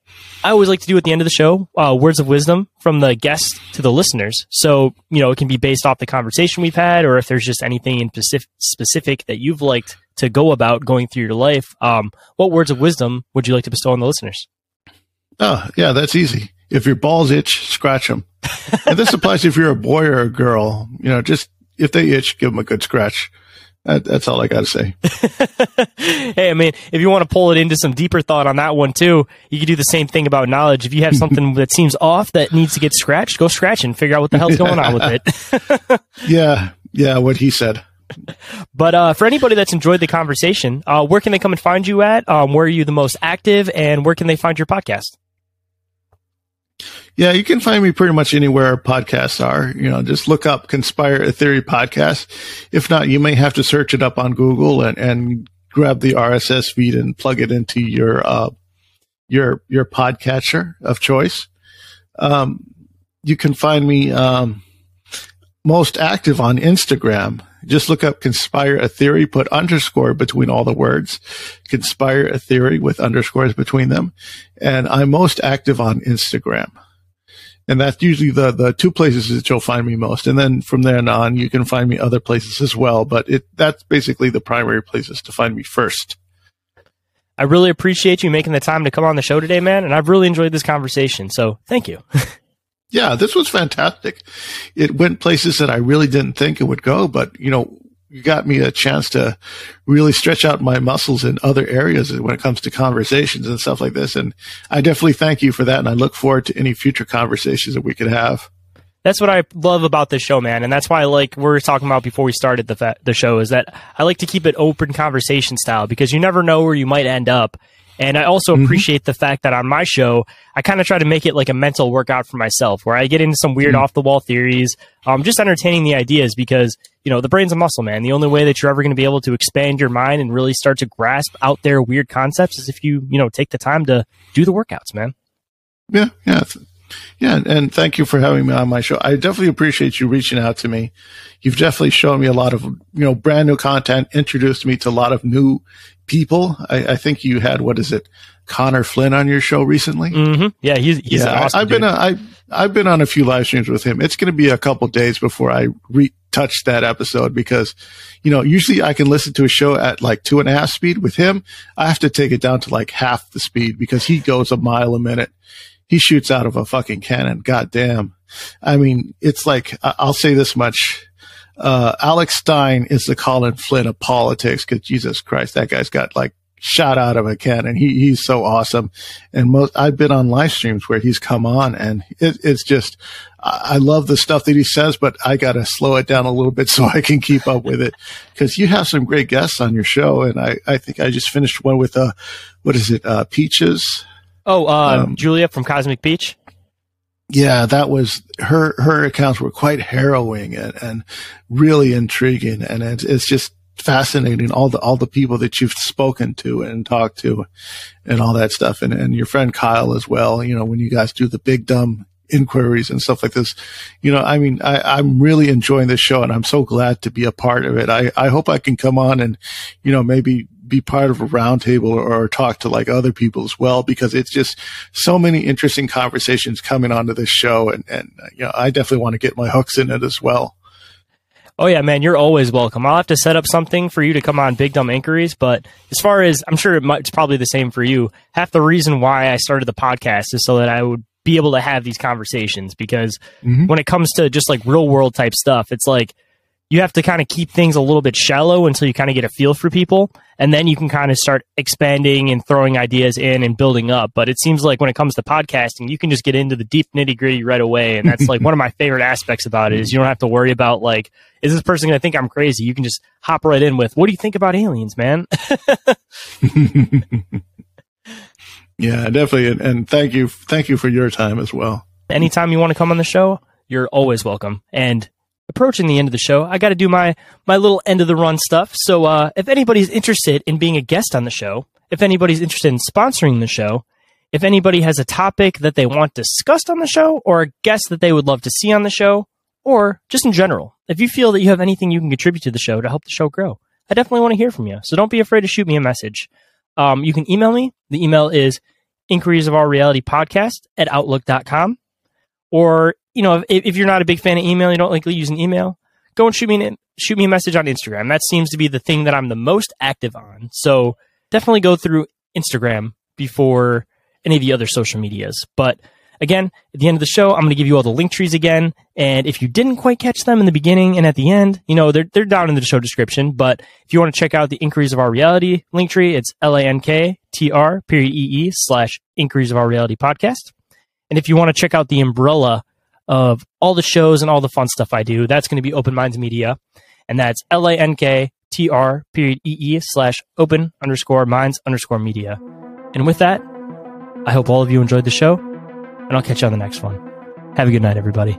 I always like to do at the end of the show, uh, words of wisdom from the guest to the listeners. So, you know, it can be based off the conversation we've had, or if there's just anything in specific, specific that you've liked to go about going through your life. Um, what words of wisdom would you like to bestow on the listeners? Oh, yeah, that's easy. If your balls itch, scratch them. and this applies if you're a boy or a girl. You know, just if they itch, give them a good scratch. That, that's all I got to say. hey, I mean, if you want to pull it into some deeper thought on that one too, you can do the same thing about knowledge. If you have something that seems off that needs to get scratched, go scratch and figure out what the hell's going on with it. yeah, yeah, what he said. But uh, for anybody that's enjoyed the conversation, uh, where can they come and find you at? Um, where are you the most active, and where can they find your podcast? Yeah, you can find me pretty much anywhere podcasts are. You know, just look up Conspire Theory podcast. If not, you may have to search it up on Google and, and grab the RSS feed and plug it into your uh, your your podcatcher of choice. Um, you can find me um, most active on Instagram. Just look up Conspire a Theory, put underscore between all the words. Conspire a Theory with underscores between them. And I'm most active on Instagram. And that's usually the, the two places that you'll find me most. And then from there on, you can find me other places as well. But it, that's basically the primary places to find me first. I really appreciate you making the time to come on the show today, man. And I've really enjoyed this conversation. So thank you. yeah, this was fantastic. It went places that I really didn't think it would go, but you know, you got me a chance to really stretch out my muscles in other areas when it comes to conversations and stuff like this. And I definitely thank you for that. And I look forward to any future conversations that we could have. That's what I love about this show, man, and that's why I like we we're talking about before we started the fa- the show is that I like to keep it open conversation style because you never know where you might end up, and I also mm-hmm. appreciate the fact that on my show, I kind of try to make it like a mental workout for myself where I get into some weird mm-hmm. off the wall theories, um, just entertaining the ideas because, you know, the brain's a muscle, man. The only way that you're ever going to be able to expand your mind and really start to grasp out there weird concepts is if you, you know, take the time to do the workouts, man. Yeah. Yeah. Yeah, and thank you for having me on my show. I definitely appreciate you reaching out to me. You've definitely shown me a lot of, you know, brand new content, introduced me to a lot of new people. I, I think you had, what is it? Connor Flynn on your show recently. Mm-hmm. Yeah, he's, he's yeah. Awesome I, have been a, I, I've been on a few live streams with him. It's going to be a couple days before I retouch that episode because, you know, usually I can listen to a show at like two and a half speed. With him, I have to take it down to like half the speed because he goes a mile a minute he shoots out of a fucking cannon. Goddamn. I mean, it's like, I'll say this much. Uh, Alex Stein is the Colin Flynn of politics because Jesus Christ, that guy's got like shot out of a cannon. He, he's so awesome. And most, I've been on live streams where he's come on and it, it's just, I love the stuff that he says, but I got to slow it down a little bit so I can keep up with it because you have some great guests on your show. And I, I think I just finished one with, uh, what is it? Uh, Peaches. Oh, uh, um, Julia from Cosmic Beach. Yeah, that was her. Her accounts were quite harrowing and, and really intriguing, and it's, it's just fascinating. All the all the people that you've spoken to and talked to, and all that stuff, and and your friend Kyle as well. You know, when you guys do the big dumb inquiries and stuff like this. You know, I mean, I, am really enjoying this show and I'm so glad to be a part of it. I, I hope I can come on and, you know, maybe be part of a roundtable or, or, talk to like other people as well, because it's just so many interesting conversations coming onto this show. And, and, you know, I definitely want to get my hooks in it as well. Oh yeah, man, you're always welcome. I'll have to set up something for you to come on Big Dumb Inquiries, but as far as I'm sure it might, it's probably the same for you. Half the reason why I started the podcast is so that I would be able to have these conversations because mm-hmm. when it comes to just like real world type stuff, it's like you have to kind of keep things a little bit shallow until you kind of get a feel for people. And then you can kind of start expanding and throwing ideas in and building up. But it seems like when it comes to podcasting you can just get into the deep nitty gritty right away. And that's like one of my favorite aspects about it is you don't have to worry about like is this person going to think i'm crazy? You can just hop right in with what do you think about aliens man? Yeah definitely. And, and thank you thank you for your time as well. Anytime you want to come on the show you're always welcome. And approaching the end of the show, I got to do my my little end of the run stuff. So uh, if anybody's interested in being a guest on the show, if anybody's interested in sponsoring the show, if anybody has a topic that they want discussed on the show or a guest that they would love to see on the show, or just in general, if you feel that you have anything you can contribute to the show to help the show grow, I definitely want to hear from you. So don't be afraid to shoot me a message. Um, you can email me. The email is inquiries of our reality podcast at outlook.com. Or, you know, if, if you're not a big fan of email, you don't like using email, go and shoot me, an, shoot me a message on Instagram. That seems to be the thing that I'm the most active on. So definitely go through Instagram before any of the other social medias. But again, at the end of the show, I'm going to give you all the link trees again. And if you didn't quite catch them in the beginning and at the end, you know, they're, they're down in the show description. But if you want to check out the Inquiries of Our Reality link tree, it's L-A-N-K-T-R period E-E slash Inquiries of Our Reality podcast. And if you want to check out the umbrella of all the shows and all the fun stuff I do, that's going to be Open Minds Media. And that's L-A-N-K-T-R period E-E slash open underscore minds underscore media. And with that, I hope all of you enjoyed the show, and I'll catch you on the next one. Have a good night, everybody.